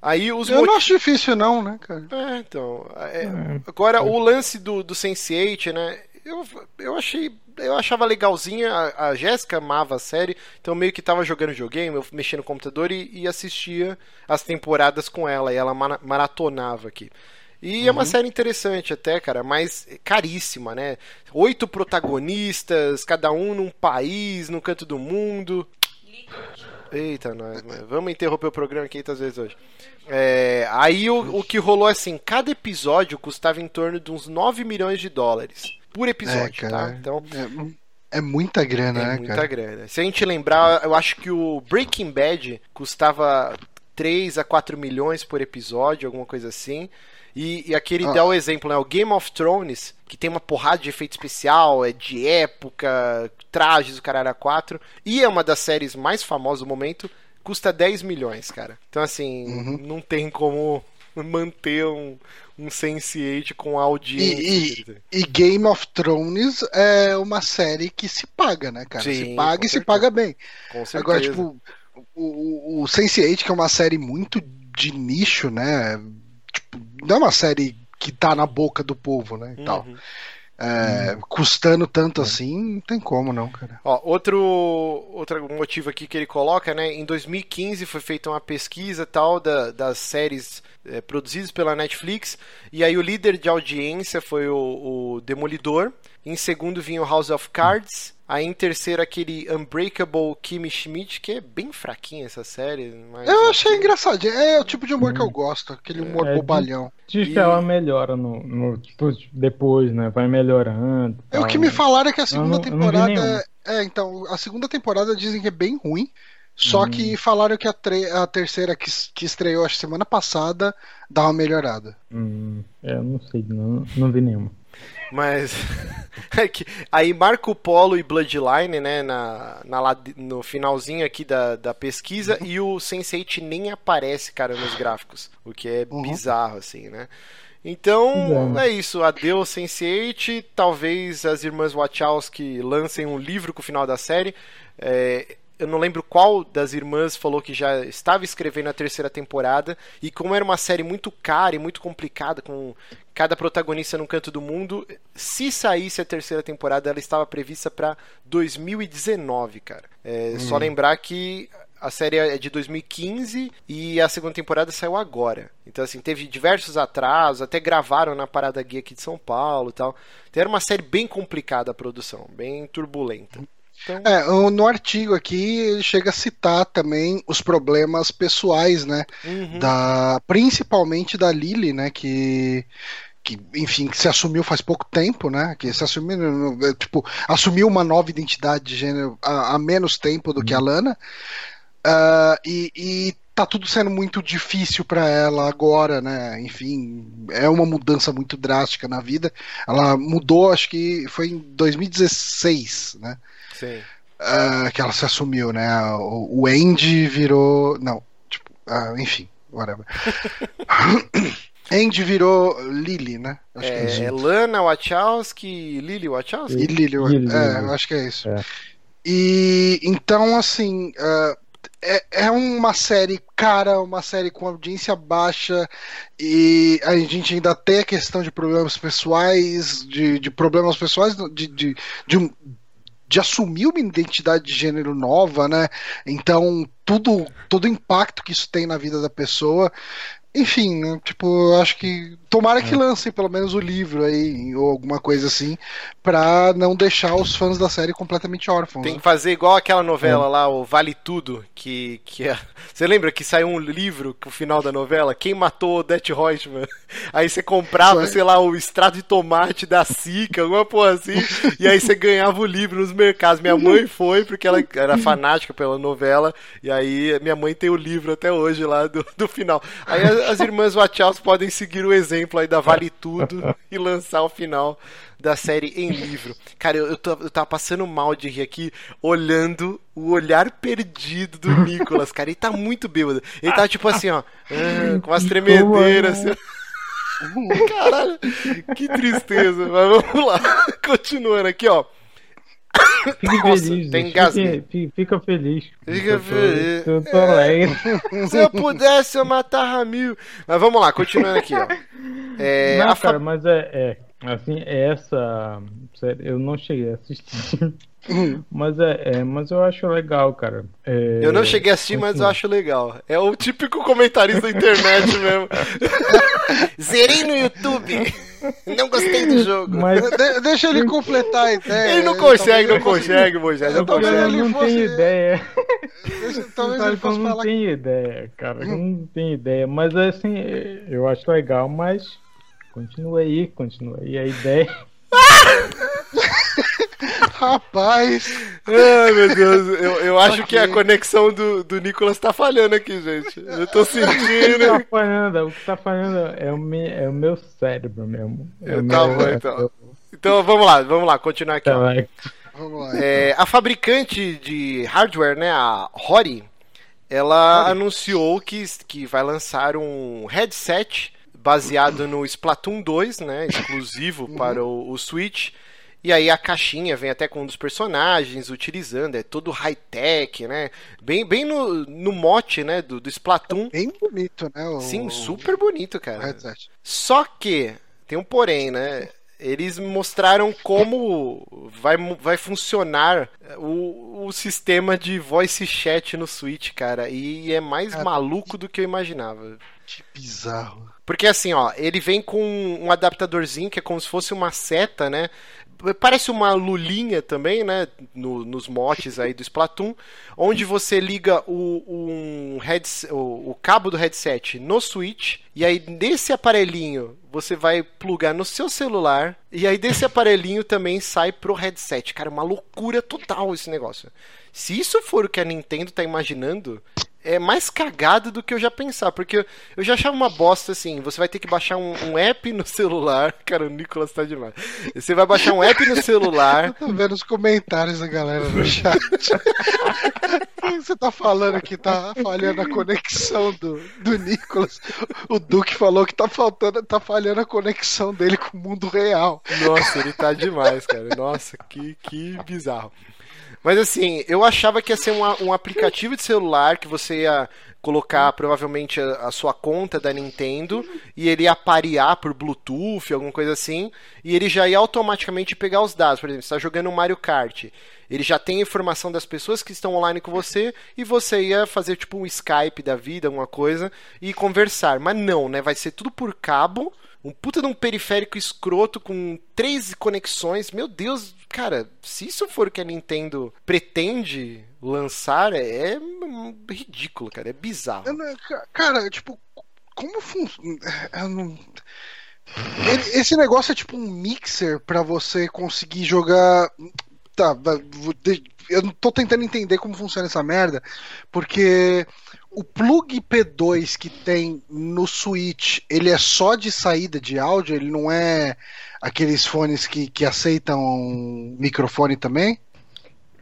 Aí os Eu não acho difícil, não, né, cara? É, então. É, é. agora, o lance do, do Sense8, né? Eu, eu achei. Eu achava legalzinha. A, a Jéssica amava a série, então meio que tava jogando videogame, eu mexia no computador e, e assistia as temporadas com ela, e ela maratonava aqui. E uhum. é uma uhum. série interessante até, cara, mas caríssima, né? Oito protagonistas, cada um num país, num canto do mundo. Eita, nós, vamos interromper o programa 500 vezes hoje. É, aí o, o, que rolou é assim: cada episódio custava em torno de uns 9 milhões de dólares por episódio, é, tá? Então. É, é muita grana, é né, muita cara? grana. Se a gente lembrar, eu acho que o Breaking Bad custava 3 a 4 milhões por episódio, alguma coisa assim. E, e aqui ele ah. dá o exemplo, né? O Game of Thrones, que tem uma porrada de efeito especial, é de época, trajes, o cara era 4, e é uma das séries mais famosas do momento, custa 10 milhões, cara. Então, assim, uhum. não tem como manter um, um Sense8 com audiência. E, e, e, Game of Thrones é uma série que se paga, né, cara? Sim, se paga e certeza. se paga bem. Com certeza. Agora, tipo, o, o, o Sense8, que é uma série muito de nicho, né? Tipo, não é uma série que tá na boca do povo, né? E uhum. tal. É, hum. Custando tanto assim, não tem como não, cara. Ó, outro, outro motivo aqui que ele coloca, né? Em 2015 foi feita uma pesquisa tal da, das séries é, produzidos pela Netflix. E aí o líder de audiência foi o, o Demolidor. Em segundo vinha o House of Cards. Aí em terceiro aquele Unbreakable Kimmy Schmidt, que é bem fraquinha essa série. Mas eu achei engraçado. É o tipo de humor que eu gosto, aquele humor É, bobalhão. Diz que E- ela melhora no, no- tipo, depois, né? Vai melhorando. É, o tal, que me né? falaram é que a segunda não- temporada. É, então, a segunda temporada dizem que é bem ruim. Só Hum. que falaram que a, tre- a terceira que, que estreou acho semana passada dá uma melhorada. Hum, é, eu não sei, não, não vi nenhuma. Mas. é que- aí Marco Polo e Bloodline, né? Na, na no finalzinho aqui da, da pesquisa. E o Sense8 nem aparece, cara, nos gráficos. O que é Uhum. bizarro, assim, né? Então, Bizarro. é isso. Adeus, Sense8. Talvez as irmãs Wachowski lancem um livro com o final da série. É, eu não lembro qual das irmãs falou que já estava escrevendo a terceira temporada. E como era uma série muito cara e muito complicada, com cada protagonista num canto do mundo, se saísse a terceira temporada, ela estava prevista para 2019, cara. É, Só lembrar que a série é de 2015 e a segunda temporada saiu agora. Então, assim, teve diversos atrasos, até gravaram na Parada Guia aqui de São Paulo e tal. Então, era uma série bem complicada a produção, bem turbulenta. Então, É, no artigo aqui ele chega a citar também os problemas pessoais, né? uhum. Da, principalmente da Lily, né? Que, que, enfim, que se assumiu faz pouco tempo, né? Que se assumiu, no- tipo, assumiu uma nova identidade de gênero há, há menos tempo do que a Lana. Ah, e, e tá tudo sendo muito difícil para ela agora, né? Enfim, é uma mudança muito drástica na vida. Ela mudou, acho que foi em 2016, né? Sim. Ah, que ela se assumiu, né? O, Andy virou. Não, tipo, ah, enfim, whatever. Andy virou Lily, né? Acho que é É, isso. Lana Wachowski, Lily Wachowski? E Lily, Lily, é, eu acho que é isso. É. E então, assim, ah, é, é uma série cara, uma série com audiência baixa, e a gente ainda tem a questão de problemas pessoais, de, de problemas pessoais, de, de, de, um- de assumir uma identidade de gênero nova, né? Então, tudo, todo impacto que isso tem na vida da pessoa. Enfim, né? tipo, eu acho que. Tomara que lancem pelo menos o livro aí, ou alguma coisa assim, pra não deixar os fãs da série completamente órfãos. Tem né? que fazer igual aquela novela lá, o Vale Tudo, que, que é... Você lembra que saiu um livro com o final da novela? Quem matou Odete Reutemann? Aí você comprava, Foi. sei lá, o extrato de tomate da Sica, alguma porra assim, e aí você ganhava o livro nos mercados. Minha mãe foi, porque ela era fanática pela novela, e aí minha mãe tem o livro até hoje lá do, do final. Aí as, as irmãs Wachowski podem seguir o exemplo aí da Vale Tudo e lançar o final da série em livro. Cara, eu, eu, tô- eu tava passando mal de rir aqui, olhando o olhar perdido do Nicolas, cara. Ele tá muito bêbado. Ele tá tipo assim, ó, ah, com umas tremedeiras. Assim. Caralho, que tristeza. Mas vamos lá, continuando aqui, ó. Fique Nossa, feliz, tem. Fique, fica feliz. Fica feliz. Eu tô alegre. Se eu pudesse, eu matava mil. Mas vamos lá, continuando aqui, ó. É, não, fa- cara, mas é, é. Assim, essa. série, Eu não cheguei a assistir. mas é, é, mas eu acho legal, cara. É, Eu não cheguei a assistir, mas eu continua. acho legal. É o típico comentarista da internet mesmo. Zerei no YouTube. Não gostei do jogo. Mas De- deixa ele completar a ideia. Ele não consegue, não consegue, Moisés. Não eu Talvez consegue. ele não fosse- tenho ideia. Deixa- Talvez ele eu fosse não falar tenho ideia, cara. Eu não tenho ideia. Mas assim, eu acho legal, mas continua aí, continua aí a ideia. Rapaz, Ai, meu Deus. Eu, eu acho que a conexão do, do Nicolas tá falhando aqui, gente. Eu tô O que tá sentindo. falhando, o que tá falhando é o, me, é o meu cérebro mesmo. É o Tá meu- bom, então. Então vamos lá, vamos lá, continuar aqui. Tá, vamos lá. É, a fabricante de hardware, né, a Hori, ela anunciou que, que vai lançar um headset baseado no Splatoon 2, né, exclusivo para o, o Switch. E aí a caixinha vem até com um dos personagens utilizando, é todo high-tech, né? Bem, bem no, no mote, né, do, do Splatoon. Bem bonito, né? O, Sim, super bonito, cara. Só que tem um porém, né? eles mostraram como vai, vai funcionar o, o sistema de voice chat no Switch, cara. E é mais cara, maluco do que eu imaginava. Que bizarro. Porque assim, ó, ele vem com um adaptadorzinho que é como se fosse uma seta, né? Parece uma lulinha também, né? No, nos motes aí do Splatoon, onde você liga o, um headset, o, o, cabo do headset no Switch, e aí desse aparelhinho você vai plugar no seu celular, e aí desse aparelhinho também sai pro headset. Cara, uma loucura total esse negócio. Se isso for o que a Nintendo tá imaginando, é mais cagado do que eu já pensar, porque eu, já achava uma bosta assim, você vai ter que baixar um, um, app no celular, cara, o Nicolas tá demais. Você vai baixar um app no celular. Eu tô vendo os comentários da galera no chat. você tá falando que tá falhando a conexão do, do Nicolas. O Duque falou que tá faltando, tá falhando a conexão dele com o mundo real. Nossa, ele tá demais, cara. Nossa, que, que bizarro. Mas assim, eu achava que ia ser um, um aplicativo de celular que você ia colocar provavelmente a, a, sua conta da Nintendo e ele ia parear por Bluetooth, alguma coisa assim, e ele já ia automaticamente pegar os dados. Por exemplo, você está jogando Mario Kart, ele já tem a informação das pessoas que estão online com você e você ia fazer tipo um Skype da vida, alguma coisa, e conversar. Mas não, né? Vai ser tudo por cabo um puta de um periférico escroto com três conexões. Meu Deus, cara, se isso for o que a Nintendo pretende lançar, é, é ridículo, cara. É bizarro. Cara, tipo, como funciona. Esse negócio é tipo um mixer para você conseguir jogar. Tá, eu não tô tentando entender como funciona essa merda, porque o plug P2 que tem no Switch, ele é só de saída de áudio? Ele não é aqueles fones que, que aceitam microfone também?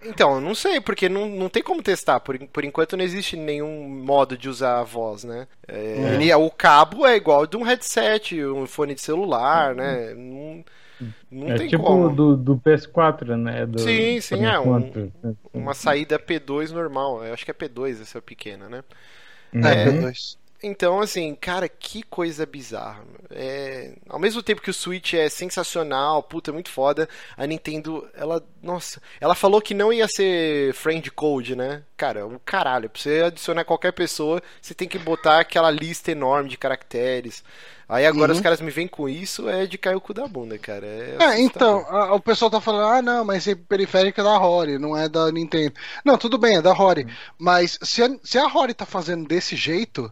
Então, eu não sei, porque não, não tem como testar. Por, por enquanto não existe nenhum modo de usar a voz, né? É, é. Ele, o cabo é igual de um headset, um fone de celular, né? Não, não é tem tipo como. Do, do PS4, né? Do, sim, sim, é. Um, uma saída P2 normal. Eu acho que é P2 essa pequena, né? Uhum. É, P2. Então, assim, cara, que coisa bizarra. É... Ao mesmo tempo que o Switch é sensacional, puta, muito foda, a Nintendo, ela, nossa, ela falou que não ia ser friend code, né? Cara, o caralho, pra você adicionar qualquer pessoa, você tem que botar aquela lista enorme de caracteres. Aí agora uhum. os caras me vêm com isso, é de cair o cu da bunda, cara. É, é então, a, o pessoal tá falando, ah, não, mas esse periférico é da Rory, não é da Nintendo. Não, tudo bem, é da Rory. Uhum. Mas se a, se a Rory tá fazendo desse jeito,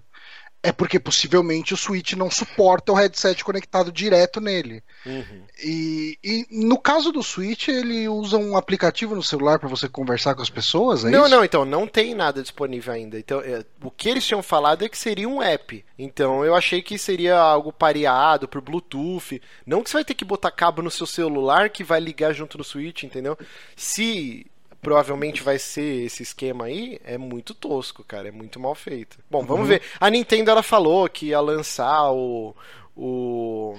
é porque possivelmente o Switch não suporta o headset conectado direto nele. Uhum. E, e, no caso do Switch, ele usa um aplicativo no celular para você conversar com as pessoas? É não, isso? não, então não tem nada disponível ainda. Então, é, o que eles tinham falado é que seria um app. Então eu achei que seria algo pareado por Bluetooth. Não que você vai ter que botar cabo no seu celular que vai ligar junto no Switch, entendeu? Se provavelmente vai ser esse esquema aí, é muito tosco, cara, é muito mal feito. Bom, vamos uhum. ver. A Nintendo ela falou que ia lançar o, o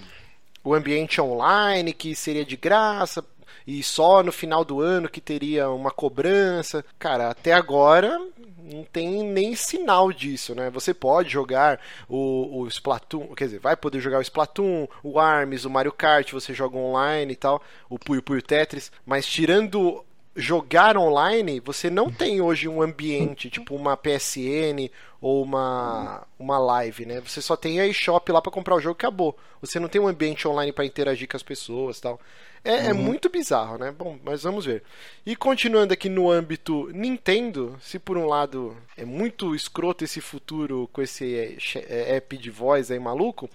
o ambiente online que seria de graça e só no final do ano que teria uma cobrança. Cara, até agora não tem nem sinal disso, né? Você pode jogar o, o Splatoon, quer dizer, vai poder jogar o Splatoon, o ARMS, o Mario Kart, você joga online e tal, o Puyo Puyo Tetris, mas tirando jogar online, você não tem hoje um ambiente, tipo uma PSN ou uma, uma live, né? Você só tem a eShop lá para comprar o jogo e acabou. Você não tem um ambiente online para interagir com as pessoas tal. É, é uhum. é, muito bizarro, né? Bom, mas vamos ver. E continuando aqui no âmbito Nintendo, se por um lado é muito escroto esse futuro com esse é, é, app de voz aí maluco,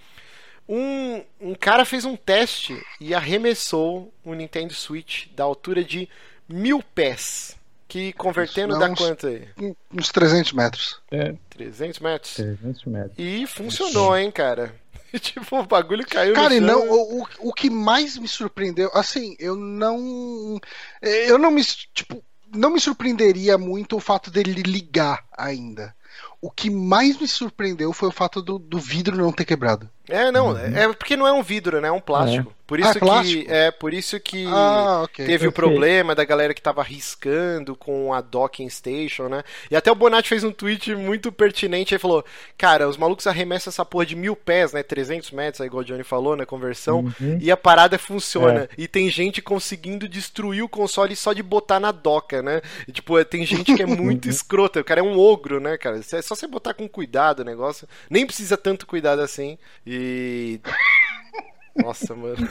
um, um cara fez um teste e arremessou o Nintendo Switch da altura de mil pés. Que convertendo dá uns, quanto aí? Uns 300 metros. É. 300 metros? 300 metros. E funcionou, hein, cara? tipo, o bagulho caiu Cara, e não, o, o que mais me surpreendeu, assim, eu não. Eu não me. Tipo, não me surpreenderia muito o fato dele ligar ainda. O que mais me surpreendeu foi o fato do, do vidro não ter quebrado. É, não, uhum. é porque não é um vidro, né? É um plástico. É. Por isso ah, que é por isso que ah, okay. teve o problema da galera que tava riscando com a docking station, né? E até o Bonatti fez um tweet muito pertinente aí falou: "Cara, os malucos arremessam essa porra de mil pés, né? 300 metros, aí igual o Johnny falou na conversão, uhum. e a parada funciona. É. E tem gente conseguindo destruir o console só de botar na doca, né? E, tipo, tem gente que é muito escrota. O cara é um ogro, né, cara? É só você botar com cuidado o negócio. Nem precisa tanto cuidado assim. E nossa, mano.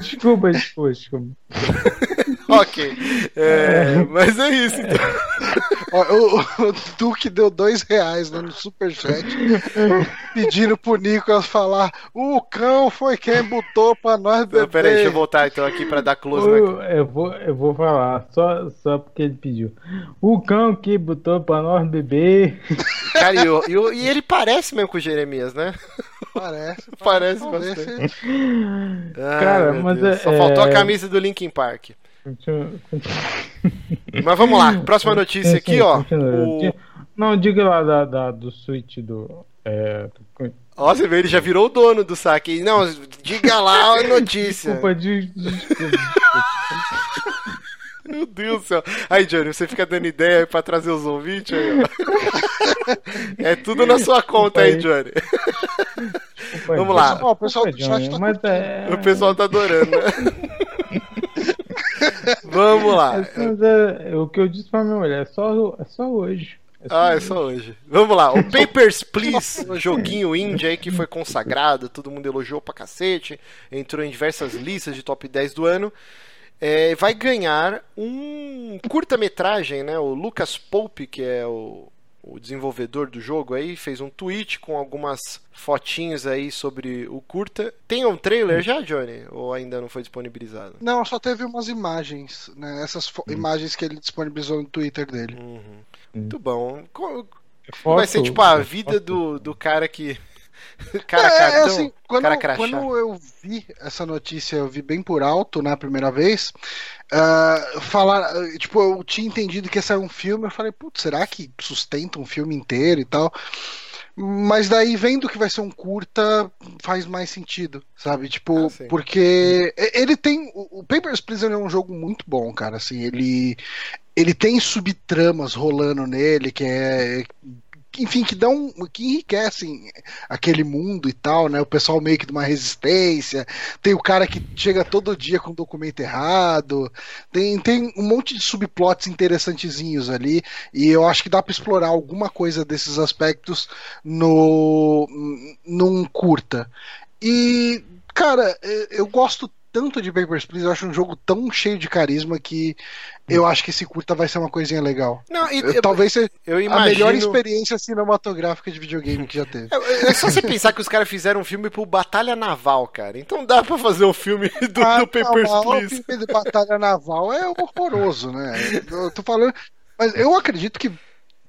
desculpa, desculpa, desculpa. ok. É, mas é isso, então. o, o, Duque deu dois reais no superchat pedindo pro Nicolas falar: o cão foi quem botou pra nós beber. Não, peraí, deixa eu voltar então aqui pra dar close eu, eu, vou, eu vou falar, só, só porque ele pediu. O cão que botou pra nós beber. Cara, e, e, e ele parece mesmo com o Jeremias, né? Parece. Parece, parece bastante. Ai, Cara, mas é, Só faltou a camisa do Linkin Park. Mas vamos lá, próxima notícia aqui, ó. O... Não, diga lá da, da, do Switch do. É... Ó, você vê, ele já virou o dono do saque. Não, diga lá a notícia. Desculpa, de, desculpa. Meu Deus do céu. Aí, Johnny, você fica dando ideia aí pra trazer os ouvintes aí, ó. É tudo na sua conta aí, Johnny. Vamos lá. O pessoal do chat tá é... O pessoal tá adorando, né? Vamos lá. É, é, o que eu disse pra minha mulher, é só, é só hoje. É ah, é só hoje. Vamos lá. O Papers, Please, joguinho indie aí que foi consagrado, todo mundo elogiou pra cacete, entrou em diversas listas de top 10 do ano é, vai ganhar um curta-metragem, né? O Lucas Pope, que é o, o desenvolvedor do jogo aí, fez um tweet com algumas fotinhos aí sobre o curta. Tem um trailer já, Johnny? Ou ainda não foi disponibilizado? Não, só teve umas imagens, né? Essas hum. imagens que ele disponibilizou no Twitter dele. Uhum. Hum. Muito bom. Vai ser tipo a vida do, do cara que cara é, cartão, assim, quando, cara quando eu vi essa notícia, eu vi bem por alto na primeira vez. Uh, falar, tipo, eu tinha entendido que esse era um filme. Eu falei, putz, será que sustenta um filme inteiro e tal? Mas daí, vendo que vai ser um curta, faz mais sentido, sabe? Tipo, ah, porque ele tem. O Papers, Please é um jogo muito bom, cara. Assim, ele, ele tem subtramas rolando nele, que é enfim, que dão, que enriquecem aquele mundo e tal, né? O pessoal meio que de uma resistência, tem o cara que chega todo dia com o documento errado, tem, tem um monte de subplots interessantezinhos ali, e eu acho que dá para explorar alguma coisa desses aspectos no num curta. E cara, eu gosto tanto de Papers, Please, eu acho um jogo tão cheio de carisma que eu acho que esse curta vai ser uma coisinha legal. Não, e, eu, Talvez seja imagino... a melhor experiência cinematográfica de videogame que já teve. É, é só você pensar que os caras fizeram um filme pro Batalha Naval, cara. Então dá pra fazer um filme do, ah, do Papers, não, Please. O filme de Batalha Naval é horroroso, né? Eu tô falando... Mas eu acredito que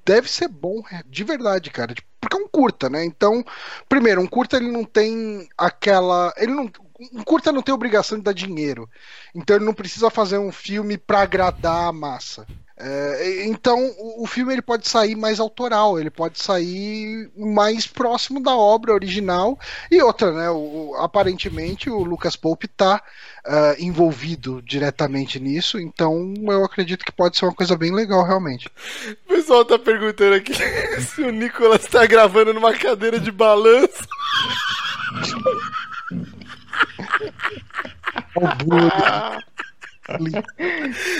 deve ser bom de verdade, cara. Tipo, porque é um curta, né? Então, primeiro, um curta ele não tem aquela. Ele não, um curta não tem obrigação de dar dinheiro. Então ele não precisa fazer um filme para agradar a massa. É, então o, o, filme ele pode sair mais autoral, ele pode sair mais próximo da obra original. E outra, né? O, aparentemente o Lucas Pope está uh, envolvido diretamente nisso, então eu acredito que pode ser uma coisa bem legal realmente. O pessoal tá perguntando aqui se o Nicolas está gravando numa cadeira de balanço.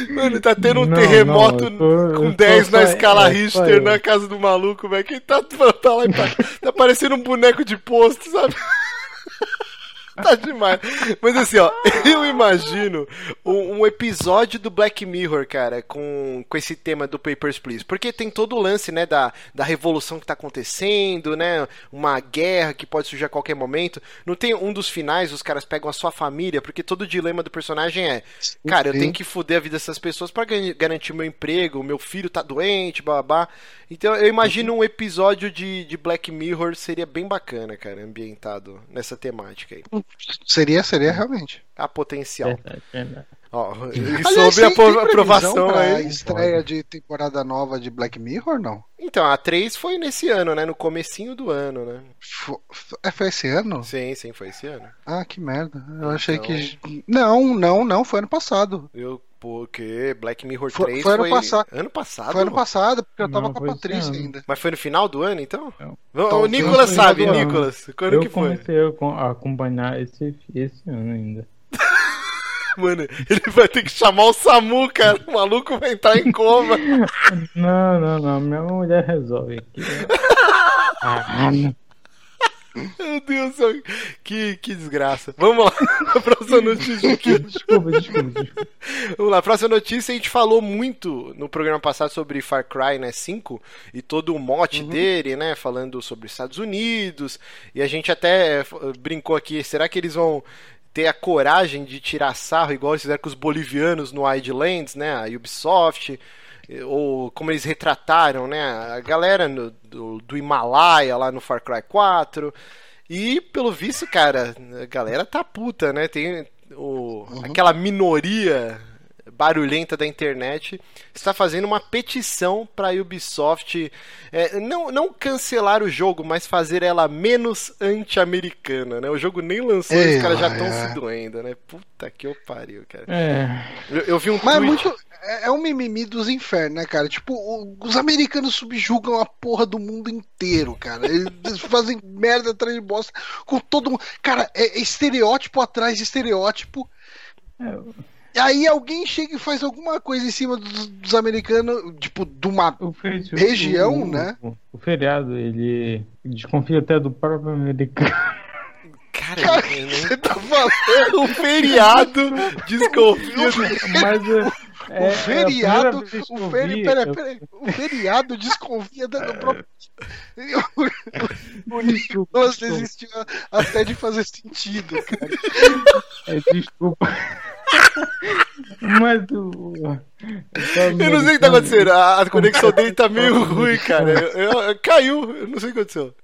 Mano, tá tendo um não, terremoto não, tô, com 10 na escala Richter na casa do maluco, velho. Quem tá, tá lá Tá parecendo um boneco de posto, sabe? tá demais. Mas assim, ó, eu imagino um, um, episódio do Black Mirror, cara, com, com esse tema do Papers, Please. Porque tem todo o lance, né, da, da revolução que tá acontecendo, né? Uma guerra que pode surgir a qualquer momento. Não tem um dos finais, os caras pegam a sua família, porque todo o dilema do personagem é: cara, eu tenho que foder a vida dessas pessoas para garantir meu emprego, meu filho tá doente, babá. Então eu imagino um episódio de, de Black Mirror seria bem bacana, cara, ambientado nessa temática aí. Seria, seria realmente. Há potencial. Ó, e Aliás, sobre a tem- aprovação aí. estreia de temporada nova de Black Mirror, não? Então, a 3 foi nesse ano, né? No comecinho do ano, né? Fo- é, Foi esse ano? Sim, sim, foi esse ano. Ah, que merda. Eu achei Então- que. Não, não, não, foi ano passado. Eu, porque Black Mirror Foi- 3 foi ano passado. Ano passado? Foi ano passado, porque eu tava Não, com foi a Patrícia ainda. Mas foi no final do ano, então? Não. Então, o foi Nicolas sabe. Nicolas. Quando eu que foi? comecei a co- a acompanhar esse, esse ano ainda. Mano, ele vai ter que chamar o Samu, cara. O maluco vai entrar em coma. Não, não, não. Minha mulher resolve aqui. Ah, não. Meu Deus do céu. Que, que desgraça. Vamos lá. A próxima notícia aqui. Desculpa, desculpa, desculpa. Vamos lá, próxima notícia. A gente falou muito no programa passado sobre Far Cry né, 5 e todo o mote dele, né? Falando sobre Estados Unidos. E a gente até eh, brincou aqui: será que eles vão ter a coragem de tirar sarro, igual eles fizeram com os bolivianos no Wildlands, né? A Ubisoft. eh, Ou como eles retrataram, né? A galera no- do, do Himalaia lá no Far Cry 4. E pelo visto, cara, a galera tá puta, né? Tem o, aquela minoria barulhenta da internet está fazendo uma petição para a Ubisoft é, não, não cancelar o jogo, mas fazer ela menos anti-americana, né? O jogo nem lançou e É, os caras já estão é. se doendo, né? Puta que eu pariu, cara. É. Eu, eu vi um Mas é tweet... muito. É é um mimimi dos infernos, né, cara? Tipo, os americanos subjugam a porra do mundo inteiro, cara. Eles fazem merda atrás de bosta com todo mundo. Cara, é, é estereótipo atrás de estereótipo. E aí alguém chega e faz alguma coisa em cima dos, dos americanos, tipo, de uma. O fe- Região, o- né? O, o feriado, ele desconfia até do próprio americano. Cara, Cara, eu Você tá falando? o feriado desconfia do... Mas é, é, o feriado. é que o feri, vi, pera, eu- pera, o feriado desconfia do próprio. O Nicolas desistiu até de fazer sentido, cara. É, desculpa. Mas o. Eu não sei o que tá acontecendo. A, a conexão dele tá meio ruim, cara. Eu- eu- caiu, eu não sei o que aconteceu.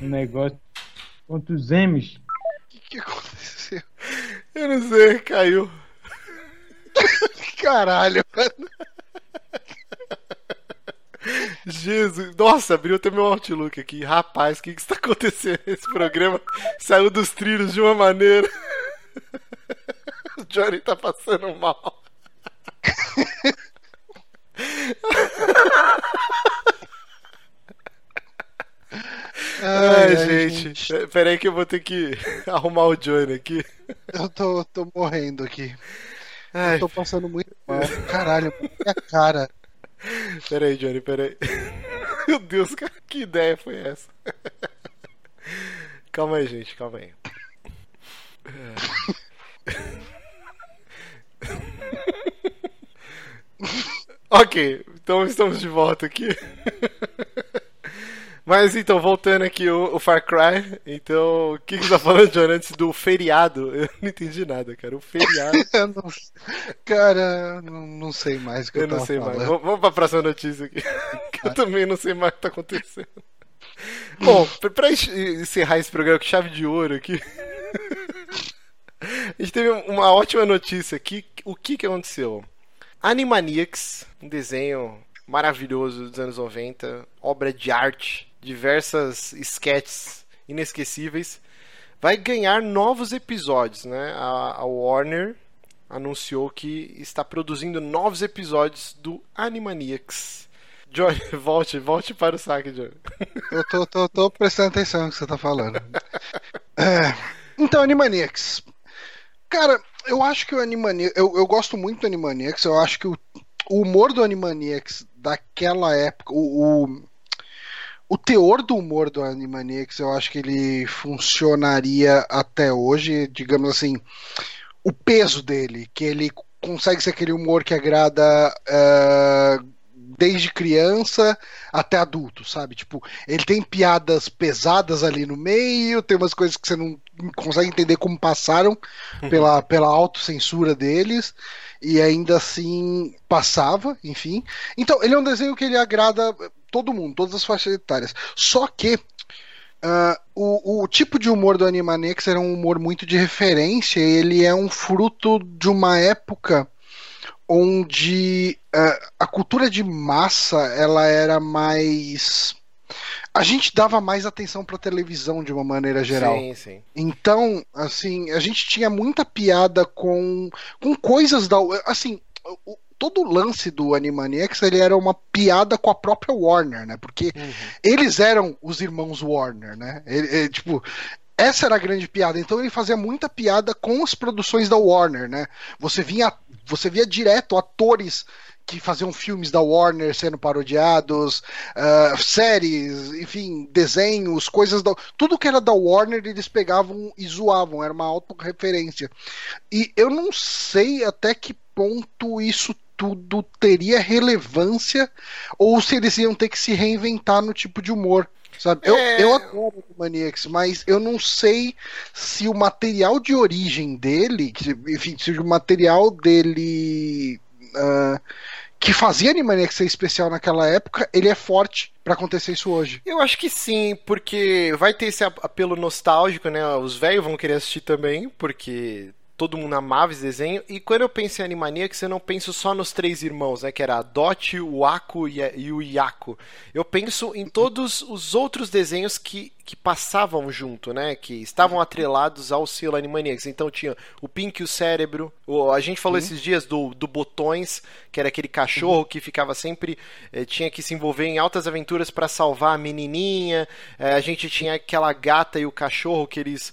O negócio. Quantos M's? O que, que aconteceu? Eu não sei, caiu. Caralho, mano. Jesus, nossa, abriu até meu Outlook aqui. Rapaz, o que que está acontecendo? Esse programa saiu dos trilhos de uma maneira. Johnny tá passando mal. Ai, gente. É, Pera aí que eu vou ter que arrumar o Johnny aqui. Eu tô, tô morrendo aqui. Ai, Eu tô passando muito mal. Caralho, minha cara. Pera aí, Johnny, pera aí. Meu Deus, cara, que ideia foi essa? Calma aí, gente, calma aí. ok, então estamos de volta aqui. Mas então, voltando aqui o, o Far Cry, então, o que, que você tá falando, John, antes do feriado? Eu não entendi nada, cara. O feriado. Não- cara, não, não sei mais o que eu, Eu não sei falando. mais. Vamos vamos pra próxima notícia aqui. que eu também não sei mais o que tá acontecendo. Bom, pra- encerrar esse programa com chave de ouro aqui. A gente teve uma ótima notícia aqui. O que que aconteceu? Animaniacs, um desenho maravilhoso dos anos 90, obra de arte, diversas sketches inesquecíveis, vai ganhar novos episódios, né? A, a Warner anunciou que está produzindo novos episódios do Animaniacs. Johnny, volte, volte para o saque, Johnny. Eu tô, tô, tô prestando atenção no que você tá falando. É, então, Animaniacs. Cara, eu acho que o Animaniacs. Eu, eu gosto muito do Animaniacs. Eu acho que o, o humor do Animaniacs daquela época. O, o, o teor do humor do Animaniacs, eu acho que ele funcionaria até hoje. Digamos assim. O peso dele, que ele consegue ser aquele humor que agrada. eh, desde criança até adulto, sabe? Tipo, ele tem piadas pesadas ali no meio, tem umas coisas que você não consegue entender como passaram pela, pela autocensura deles, e ainda assim passava, enfim. Então, ele é um desenho que ele agrada todo mundo, todas as faixas etárias. Só que Uh, o, o tipo de humor do Animaniacs era um humor muito de referência, ele é um fruto de uma época onde a cultura de massa ela era mais a gente dava mais atenção para televisão de uma maneira geral. Sim, sim. Então, assim, a gente tinha muita piada com, com coisas da. Assim, o, todo o lance do Animaniacs ele era uma piada com a própria Warner, né? Porque uhum. eles eram os irmãos Warner, né? Ele, ele, tipo, essa era a grande piada. Então ele fazia muita piada com as produções da Warner, né? Você vinha, você via direto atores que faziam filmes da Warner sendo parodiados, uh, séries, enfim, desenhos, coisas da. Tudo que era da Warner eles pegavam e zoavam, era uma autorreferência. E eu não sei até que ponto isso tudo teria relevância ou se eles iam ter que se reinventar no tipo de humor. Sabe? Eu, é... eu adoro o Maniacs, mas eu não sei se o material de origem dele, enfim, se o material dele uh, que fazia Animaniacs ser especial naquela época, ele é forte para acontecer isso hoje. Eu acho que sim, porque vai ter esse apelo nostálgico, né? Os velhos vão querer assistir também, porque todo mundo amava esse desenho. E quando eu penso em Animaniacs, eu não penso só nos três irmãos, né? Que era a Dot, o Ako e o Yako. Eu penso em todos os outros desenhos que, que passavam junto, né? Que estavam atrelados ao selo Animaniacs. Então tinha o Pink e o Cérebro. A gente falou uhum. esses dias do, do Botões, que era aquele cachorro uhum. que ficava sempre... Eh, tinha que se envolver em altas aventuras para salvar a menininha. Eh, a gente tinha aquela gata e o cachorro que eles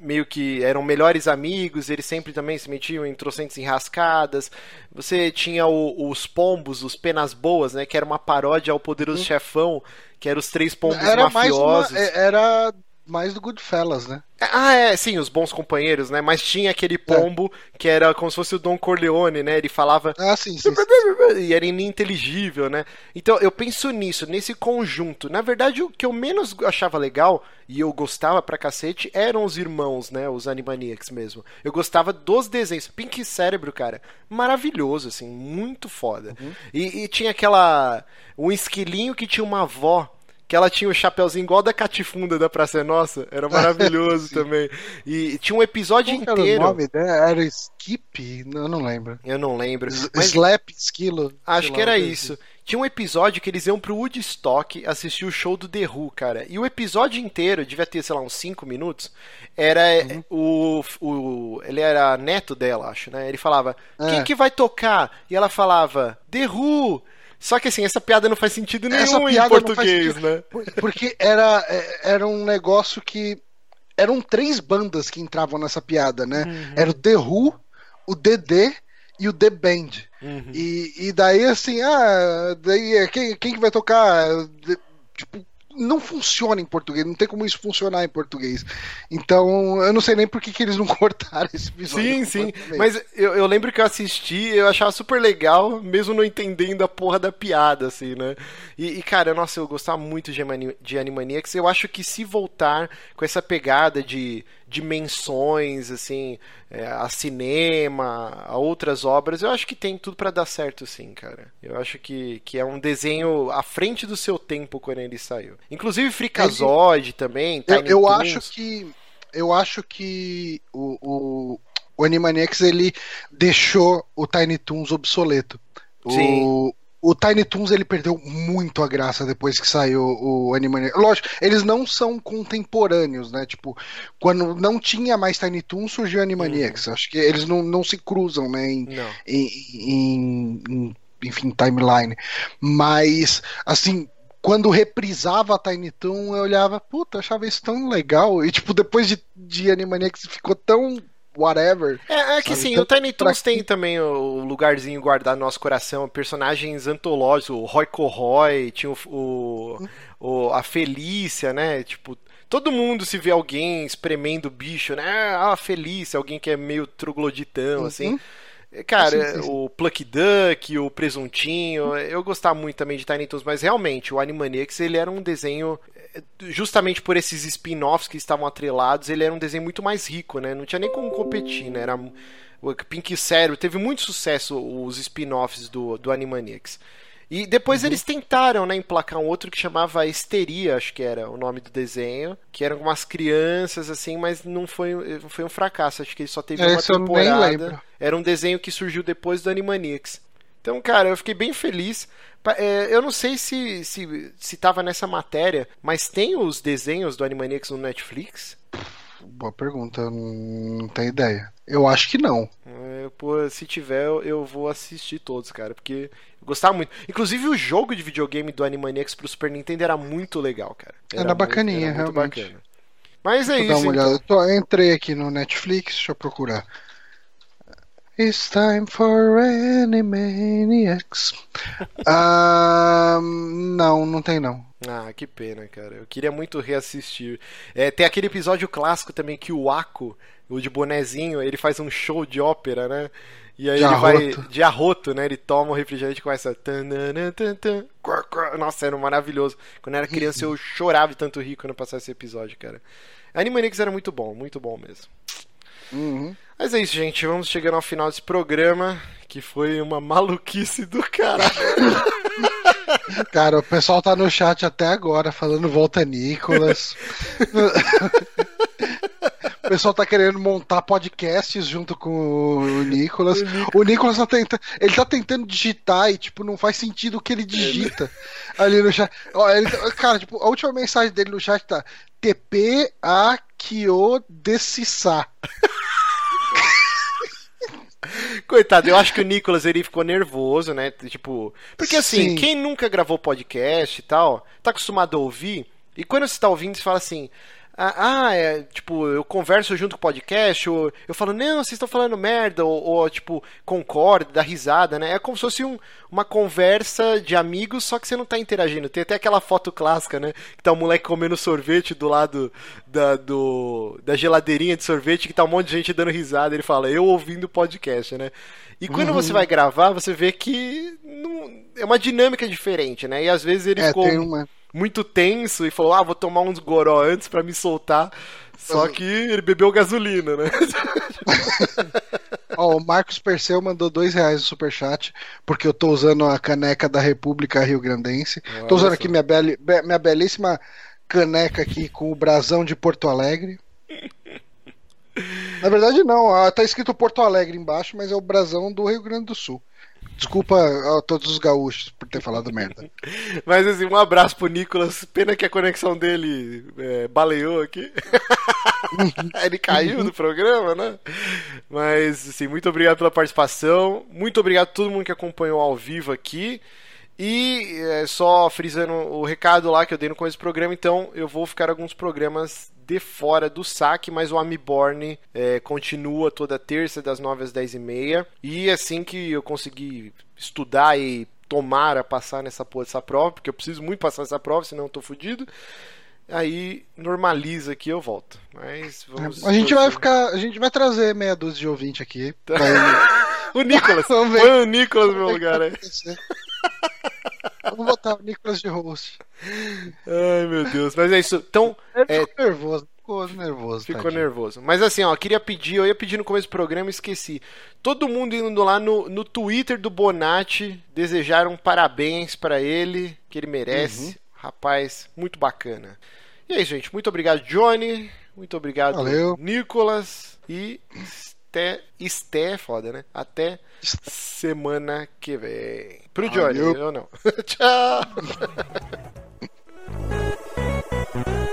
meio que eram melhores amigos, eles sempre também se metiam em trocentos enrascadas. Você tinha o, os pombos, os penas boas, né, que era uma paródia ao poderoso hum. chefão, que eram os três pombos era mafiosos. Mais uma, é, era mais do Goodfellas, né? Ah, é, sim, os bons companheiros, né? Mas tinha aquele pombo é. que era como se fosse o Don Corleone, né? Ele falava. Ah, sim, sim, sim. E era ininteligível, né? Então eu penso nisso, nesse conjunto. Na verdade, o que eu menos achava legal, e eu gostava pra cacete, eram os irmãos, né? Os Animaniacs mesmo. Eu gostava dos desenhos. Pink Cérebro, cara, maravilhoso, assim, muito foda. Uhum. E, e tinha aquela. Um esquilinho que tinha uma avó que ela tinha o um chapeuzinho igual da Catifunda da Praça é Nossa, era maravilhoso também. E tinha um episódio Qual inteiro. Era o nome dela? Era Skip? Eu não lembro. Eu não lembro. Mas... Slap, Esquilo. Acho que era isso. Tinha um episódio que eles iam pro Woodstock assistir o show do The Who, cara. E o episódio inteiro, devia ter, sei lá, uns 5 minutos, era uhum. o, o. Ele era neto dela, acho, né? Ele falava: é. Quem que vai tocar? E ela falava: The Who! Só que assim, essa piada não faz sentido nenhum em português, né? Porque era, é, era um negócio que. Eram três bandas que entravam nessa piada, né? Uhum. Era o The Who, o DD e o The Band. Uhum. E, e daí, assim, ah, daí, quem, quem que vai tocar? Tipo, não funciona em português, não tem como isso funcionar em português. Então, eu não sei nem por que, que eles não cortaram esse episódio. Sim, sim. Mas eu, eu, lembro que eu assisti, eu achava super legal, mesmo não entendendo a porra da piada, assim, né? E, e cara, nossa, eu gostava muito de, de Animaniacs. Eu acho que se voltar com essa pegada de dimensões, assim, é, a cinema, a outras obras, eu acho que tem tudo para dar certo, sim, cara. Eu acho que, que é um desenho à frente do seu tempo quando ele saiu. Inclusive Freakazoid também. eu, eu acho que eu acho que o, o, o Animaniacs ele deixou o Tiny Toons obsoleto. Sim. O, o Tiny Toons ele perdeu muito a graça depois que saiu o Animaniacs. Lógico, eles não são contemporâneos, né? Tipo, quando não tinha mais Tiny Toons, surgiu Animaniacs. Uhum. Acho que eles não, não se cruzam, né? Em, em, em, em, enfim, timeline. Mas, assim, quando reprisava a Tiny Toon, eu olhava, puta, achava isso tão legal. E, tipo, depois de, de Animaniacs ficou tão whatever. É, é que sim, então, o Tiny Toons tem também o lugarzinho guardado no nosso coração, personagens antológicos, o Roy Corroy, tinha o, o, o, a Felícia, né? Tipo, todo mundo se vê alguém espremendo o bicho, né? Ah, a Felícia, alguém que é meio trogloditão, uhum. assim. Cara, sim, sim. o Plucky Duck, o Presuntinho, eu gostava muito também de Tiny Toons, mas realmente o Animaniacs ele era um desenho justamente por esses spin-offs que estavam atrelados, ele era um desenho muito mais rico, né? Não tinha nem como competir, né? Era o Pink Cérebro teve muito sucesso os spin-offs do, do Animaniacs. E depois eles tentaram, né, emplacar um outro que chamava Histeria, acho que era o nome do desenho, que eram umas crianças assim, mas não foi, foi um fracasso, acho que ele só teve uma eu nem temporada. Era um desenho que surgiu depois do Animaniacs. Então, cara, eu fiquei bem feliz. É, eu não sei se, se, se tava nessa matéria, mas tem os desenhos do Animaniacs no Netflix? Boa pergunta, não tenho ideia. Eu acho que não. É, pô, se tiver, eu- vou assistir todos, cara, porque eu gostava muito. Inclusive, o jogo de videogame do Animaniacs pro Super Nintendo era muito legal, cara. Era muito- bacaninha, era muito realmente. bacana. Mas é Vou isso, uma olhada. então. Tô- eu entrei aqui no Netflix, deixa eu procurar. It's time for Animaniacs. Ah, não, não tem não. Ah, que pena, cara. Eu queria muito reassistir. É, tem aquele episódio clássico também que o Ako, o de bonezinho, ele faz um show de ópera, né? E aí De ele vai arroto. de arroto, né? Ele toma o refrigerante e quá, quá. Nossa, era maravilhoso. Quando eu era criança eu chorava de tanto rir quando passava esse episódio, cara. Animaniacs era muito bom, muito bom mesmo. Uhum. Mas é isso, gente. Vamos chegando ao final desse programa, que foi uma maluquice do caralho. Cara, o pessoal tá no chat até agora falando volta Nicolas. O pessoal tá querendo montar podcasts junto com o Nicolas. O Nicolas tá tentando. Ele tá tentando digitar e, tipo, não faz sentido o que ele digita ali no chat. Ó, ele tá- cara, tipo, a última mensagem dele no chat tá TP a Kyo Desissa. Coitado, eu acho que o Nicolas ele ficou nervoso, né? Tipo, porque assim, Sim. quem nunca gravou podcast e tal, tá acostumado a ouvir, e quando você tá ouvindo, você fala assim. Ah, ah, é, tipo, eu converso junto com o podcast, ou eu falo, não, vocês estão falando merda, ou, ou, tipo, concordo, dá risada, né? É como se fosse um- uma conversa de amigos, só que você não tá interagindo. Tem até aquela foto clássica, né? Que tá o moleque comendo sorvete do lado da, do, da geladeirinha de sorvete, que tá um monte de gente dando risada. Ele fala, eu ouvindo o podcast, né? E quando você vai gravar, você vê que não- é uma dinâmica diferente, né? E às vezes ele É, ficou tem uma. Muito tenso e falou: Ah, vou tomar uns goró antes pra me soltar. Só que ele bebeu gasolina, né? Ó, o Marcos Perseu mandou dois reais no superchat, porque eu tô usando a caneca da República Rio Grandense. Olha Tô usando aqui minha, beli- be- minha belíssima caneca aqui com o brasão de Porto Alegre. Na verdade, não, ó, tá escrito Porto Alegre embaixo, mas é o brasão do Rio Grande do Sul. Desculpa a todos os gaúchos por ter falado merda. Mas assim, um abraço pro Nicolas. Pena que a conexão dele é, baleou aqui. Ele caiu do programa, né? Mas, assim, muito obrigado pela participação. Muito obrigado a todo mundo que acompanhou ao vivo aqui. E é, só frisando o recado lá que eu dei no começo do programa, então eu vou ficar alguns programas de fora do saque, mas o Amiborn é, continua toda terça, das 9 às 10 e meia. E assim que eu conseguir estudar e tomar a passar nessa porra dessa prova, porque eu preciso muito passar essa prova, senão eu tô fudido. Aí normaliza aqui eu volto. Mas vamos. A gente vai ficar. A gente vai trazer meia dúzia de ouvinte aqui. Vai O Nicolas! Põe o Nicolas no meu lugar aí. acontecer. Vamos botar o Nicolas de host. Ai meu Deus. Mas é isso. Então, Ele É. ficou nervoso. Ficou nervoso. Ficou tadinho. nervoso. Mas assim, ó, queria pedir, eu ia pedir no começo do programa e esqueci. Todo mundo indo lá no, no Twitter do Bonatti, desejaram parabéns pra ele, que ele merece. Uhum. Rapaz, muito bacana. E é isso, gente. Muito obrigado, Johnny. Muito obrigado, Valeu. Nicolas. E até. Esté é foda, né? Até semana que vem. Pro Johnny, eu não. Tchau!